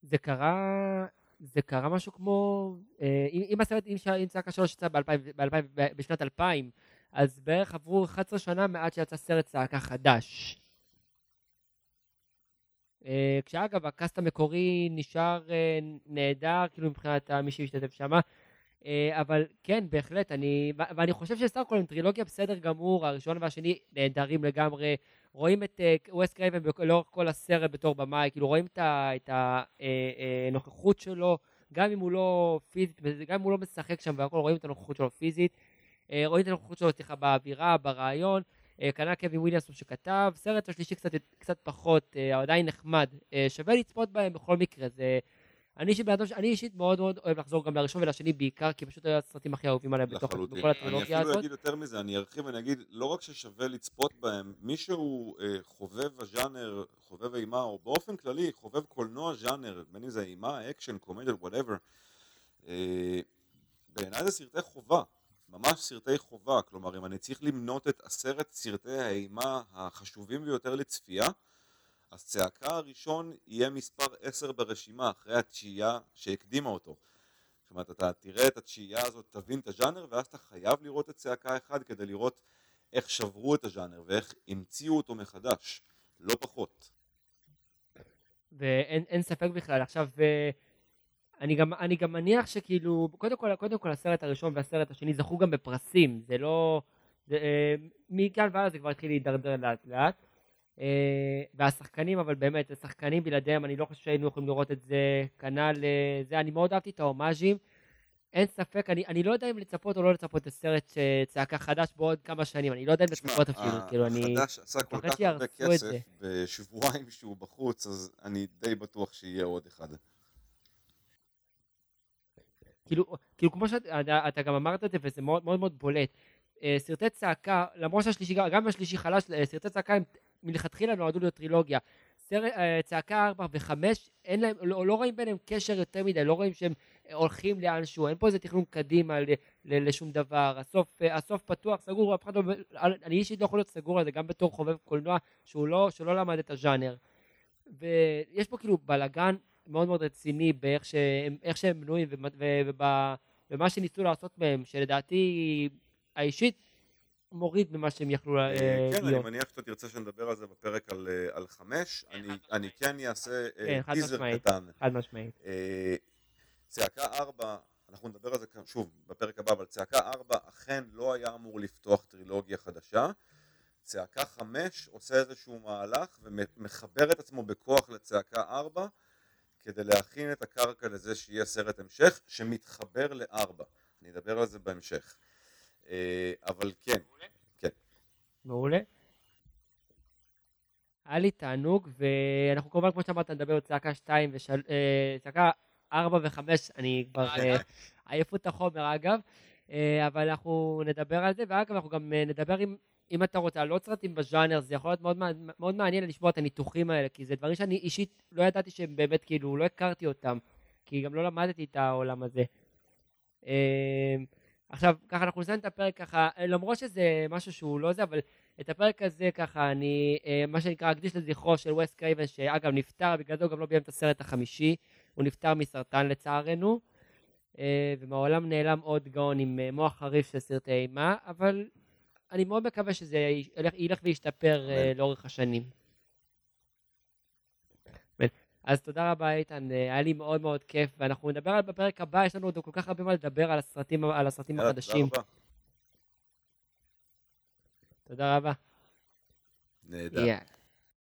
זה קרה, זה קרה משהו כמו, אה, אם, הסרט, אם, אם צעקה שלוש יצא ב-2000 ב- בשנת 2000, אז בערך עברו 11 שנה מעד שיצא סרט צעקה חדש. אה, כשאגב, ה cast המקורי נשאר נהדר, כאילו מבחינת מי שהשתתף שם, אבל כן, בהחלט, אני, ואני חושב שסך הכל עם טרילוגיה בסדר גמור, הראשון והשני נהדרים לגמרי, רואים את ווס קרייבן לאורך כל הסרט בתור במאי, כאילו רואים את הנוכחות שלו, גם אם הוא לא פיזית, גם אם הוא לא משחק שם והכל, רואים את הנוכחות שלו פיזית, אה, רואים את הנוכחות שלו, סליחה, באווירה, ברעיון, אה, כנ"ל קווין וויליאמסון שכתב, סרט השלישי קצת, קצת פחות, אה, עדיין נחמד, שווה לצפות בהם בכל מקרה, זה... אני אישית, בן אדם אני אישית מאוד מאוד אוהב לחזור גם לראשון ולשני בעיקר, כי פשוט היו הסרטים הכי אהובים עליי בתוך לחלוטין. בכל אני הטרילוגיה אפילו הזאת. אגיד יותר מזה, אני ארחיב ואני אגיד, לא רק ששווה לצפות בהם, מי שהוא אה, חובב הז'אנר, חובב אימה, או באופן כללי חובב קולנוע ז'אנר, בין אם זה אימה, אקשן, קומדיה, whatever, אה, בעיניי זה סרטי חובה, ממש סרטי חובה, כלומר אם אני צריך למנות את עשרת סרטי האימה החשובים ביותר לצפייה, אז צעקה הראשון יהיה מספר 10 ברשימה אחרי התשיעייה שהקדימה אותו. זאת אומרת, אתה תראה את התשיעייה הזאת, תבין את הז'אנר, ואז אתה חייב לראות את צעקה אחד כדי לראות איך שברו את הז'אנר ואיך המציאו אותו מחדש, לא פחות. ואין אין ספק בכלל. עכשיו, אה, אני גם, אני גם מניח שכאילו, קודם כל, קודם כל הסרט הראשון והסרט השני זכו גם בפרסים, זה לא... זה, אה, מכאן והלאה זה כבר התחיל להידרדר לאט לאט. אה, והשחקנים, אבל באמת, השחקנים בלעדיהם, אני לא חושב שהיינו יכולים לראות את זה. כנ"ל אה, זה, אני מאוד אהבתי את ההומאז'ים. אין ספק, אני, אני לא יודע אם לצפות או לא לצפות לסרט אה, צעקה חדש בעוד כמה שנים, אני לא יודע אם לצפות אפילו, כאילו אני... החדש עשה כל כך הרבה כסף. בשבועיים שהוא בחוץ, אז אני די בטוח שיהיה עוד אחד. כאילו, כאילו כמו שאתה אתה גם אמרת את זה וזה מאוד מאוד מאוד בולט. אה, סרטי צעקה, למרות שהשלישי, גם השלישי חלש, אה, סרטי צעקה הם מלכתחילה נועדו להיות טרילוגיה. אה, צעקה 4 ו-5, אין להם, לא, לא רואים ביניהם קשר יותר מדי, לא רואים שהם אה, הולכים לאנשהו, אין פה איזה תכנון קדימה ל, ל, לשום דבר. הסוף, אה, הסוף פתוח, סגור, אף אחד לא, אני אישית לא יכול להיות סגור על זה, גם בתור חובב קולנוע, שהוא לא, שלא למד את הז'אנר. ויש פה כאילו בלאגן מאוד מאוד רציני באיך שהם, שהם בנויים ובמה- שניסו לעשות מהם, שלדעתי האישית מוריד ממה שהם יכלו אה, כן, אני להיות. מניח שאתה תרצה שנדבר על זה בפרק על, אה, על חמש. כן, אני. כן אעשה אה, כן, חד טיזר משמעית. קטן. חד משמעית. אה, צעקה 4, אנחנו נדבר על זה שוב בפרק הבא, אבל צעקה 4 אכן לא היה אמור לפתוח טרילוגיה חדשה. צעקה 5 עושה איזשהו מהלך ומחבר את עצמו בכוח לצעקה 4 כדי להכין את הקרקע לזה שיהיה סרט המשך שמתחבר ל-4. אני אדבר על זה בהמשך. אה, אבל כן, מעולה. כן. מעולה. היה לי תענוג, ואנחנו כמובן, כמו שאמרת, נדבר על צעקה 2 ושל... אה, צעקה 4 ו-5, אני כבר... אה, עייפות החומר אגב, אבל אנחנו נדבר על זה, ואגב, אנחנו גם נדבר עם... אם אתה רוצה על עוד סרטים בז'אנר, זה יכול להיות מאוד מעניין לשמוע את הניתוחים האלה, כי זה דברים שאני אישית לא ידעתי שהם באמת, כאילו, לא הכרתי אותם, כי גם לא למדתי את העולם הזה. עכשיו, ככה אנחנו נסיים את הפרק ככה, אה, למרות שזה משהו שהוא לא זה, אבל את הפרק הזה ככה אני, אה, מה שנקרא, אקדיש לזכרו של וס קרייבן, שאגב נפטר, בגלל זה הוא גם לא ביים את הסרט החמישי, הוא נפטר מסרטן לצערנו, אה, ומהעולם נעלם עוד גאון עם מוח חריף של סרטי אימה, אבל אני מאוד מקווה שזה ילך, ילך וישתפר. לאורך השנים. אז תודה רבה איתן, אה, היה לי מאוד מאוד כיף, ואנחנו נדבר על בפרק הבא, יש לנו עוד כל כך הרבה מה לדבר על הסרטים, על הסרטים יאללה, החדשים. תודה רבה. תודה רבה. נהדר. יאללה.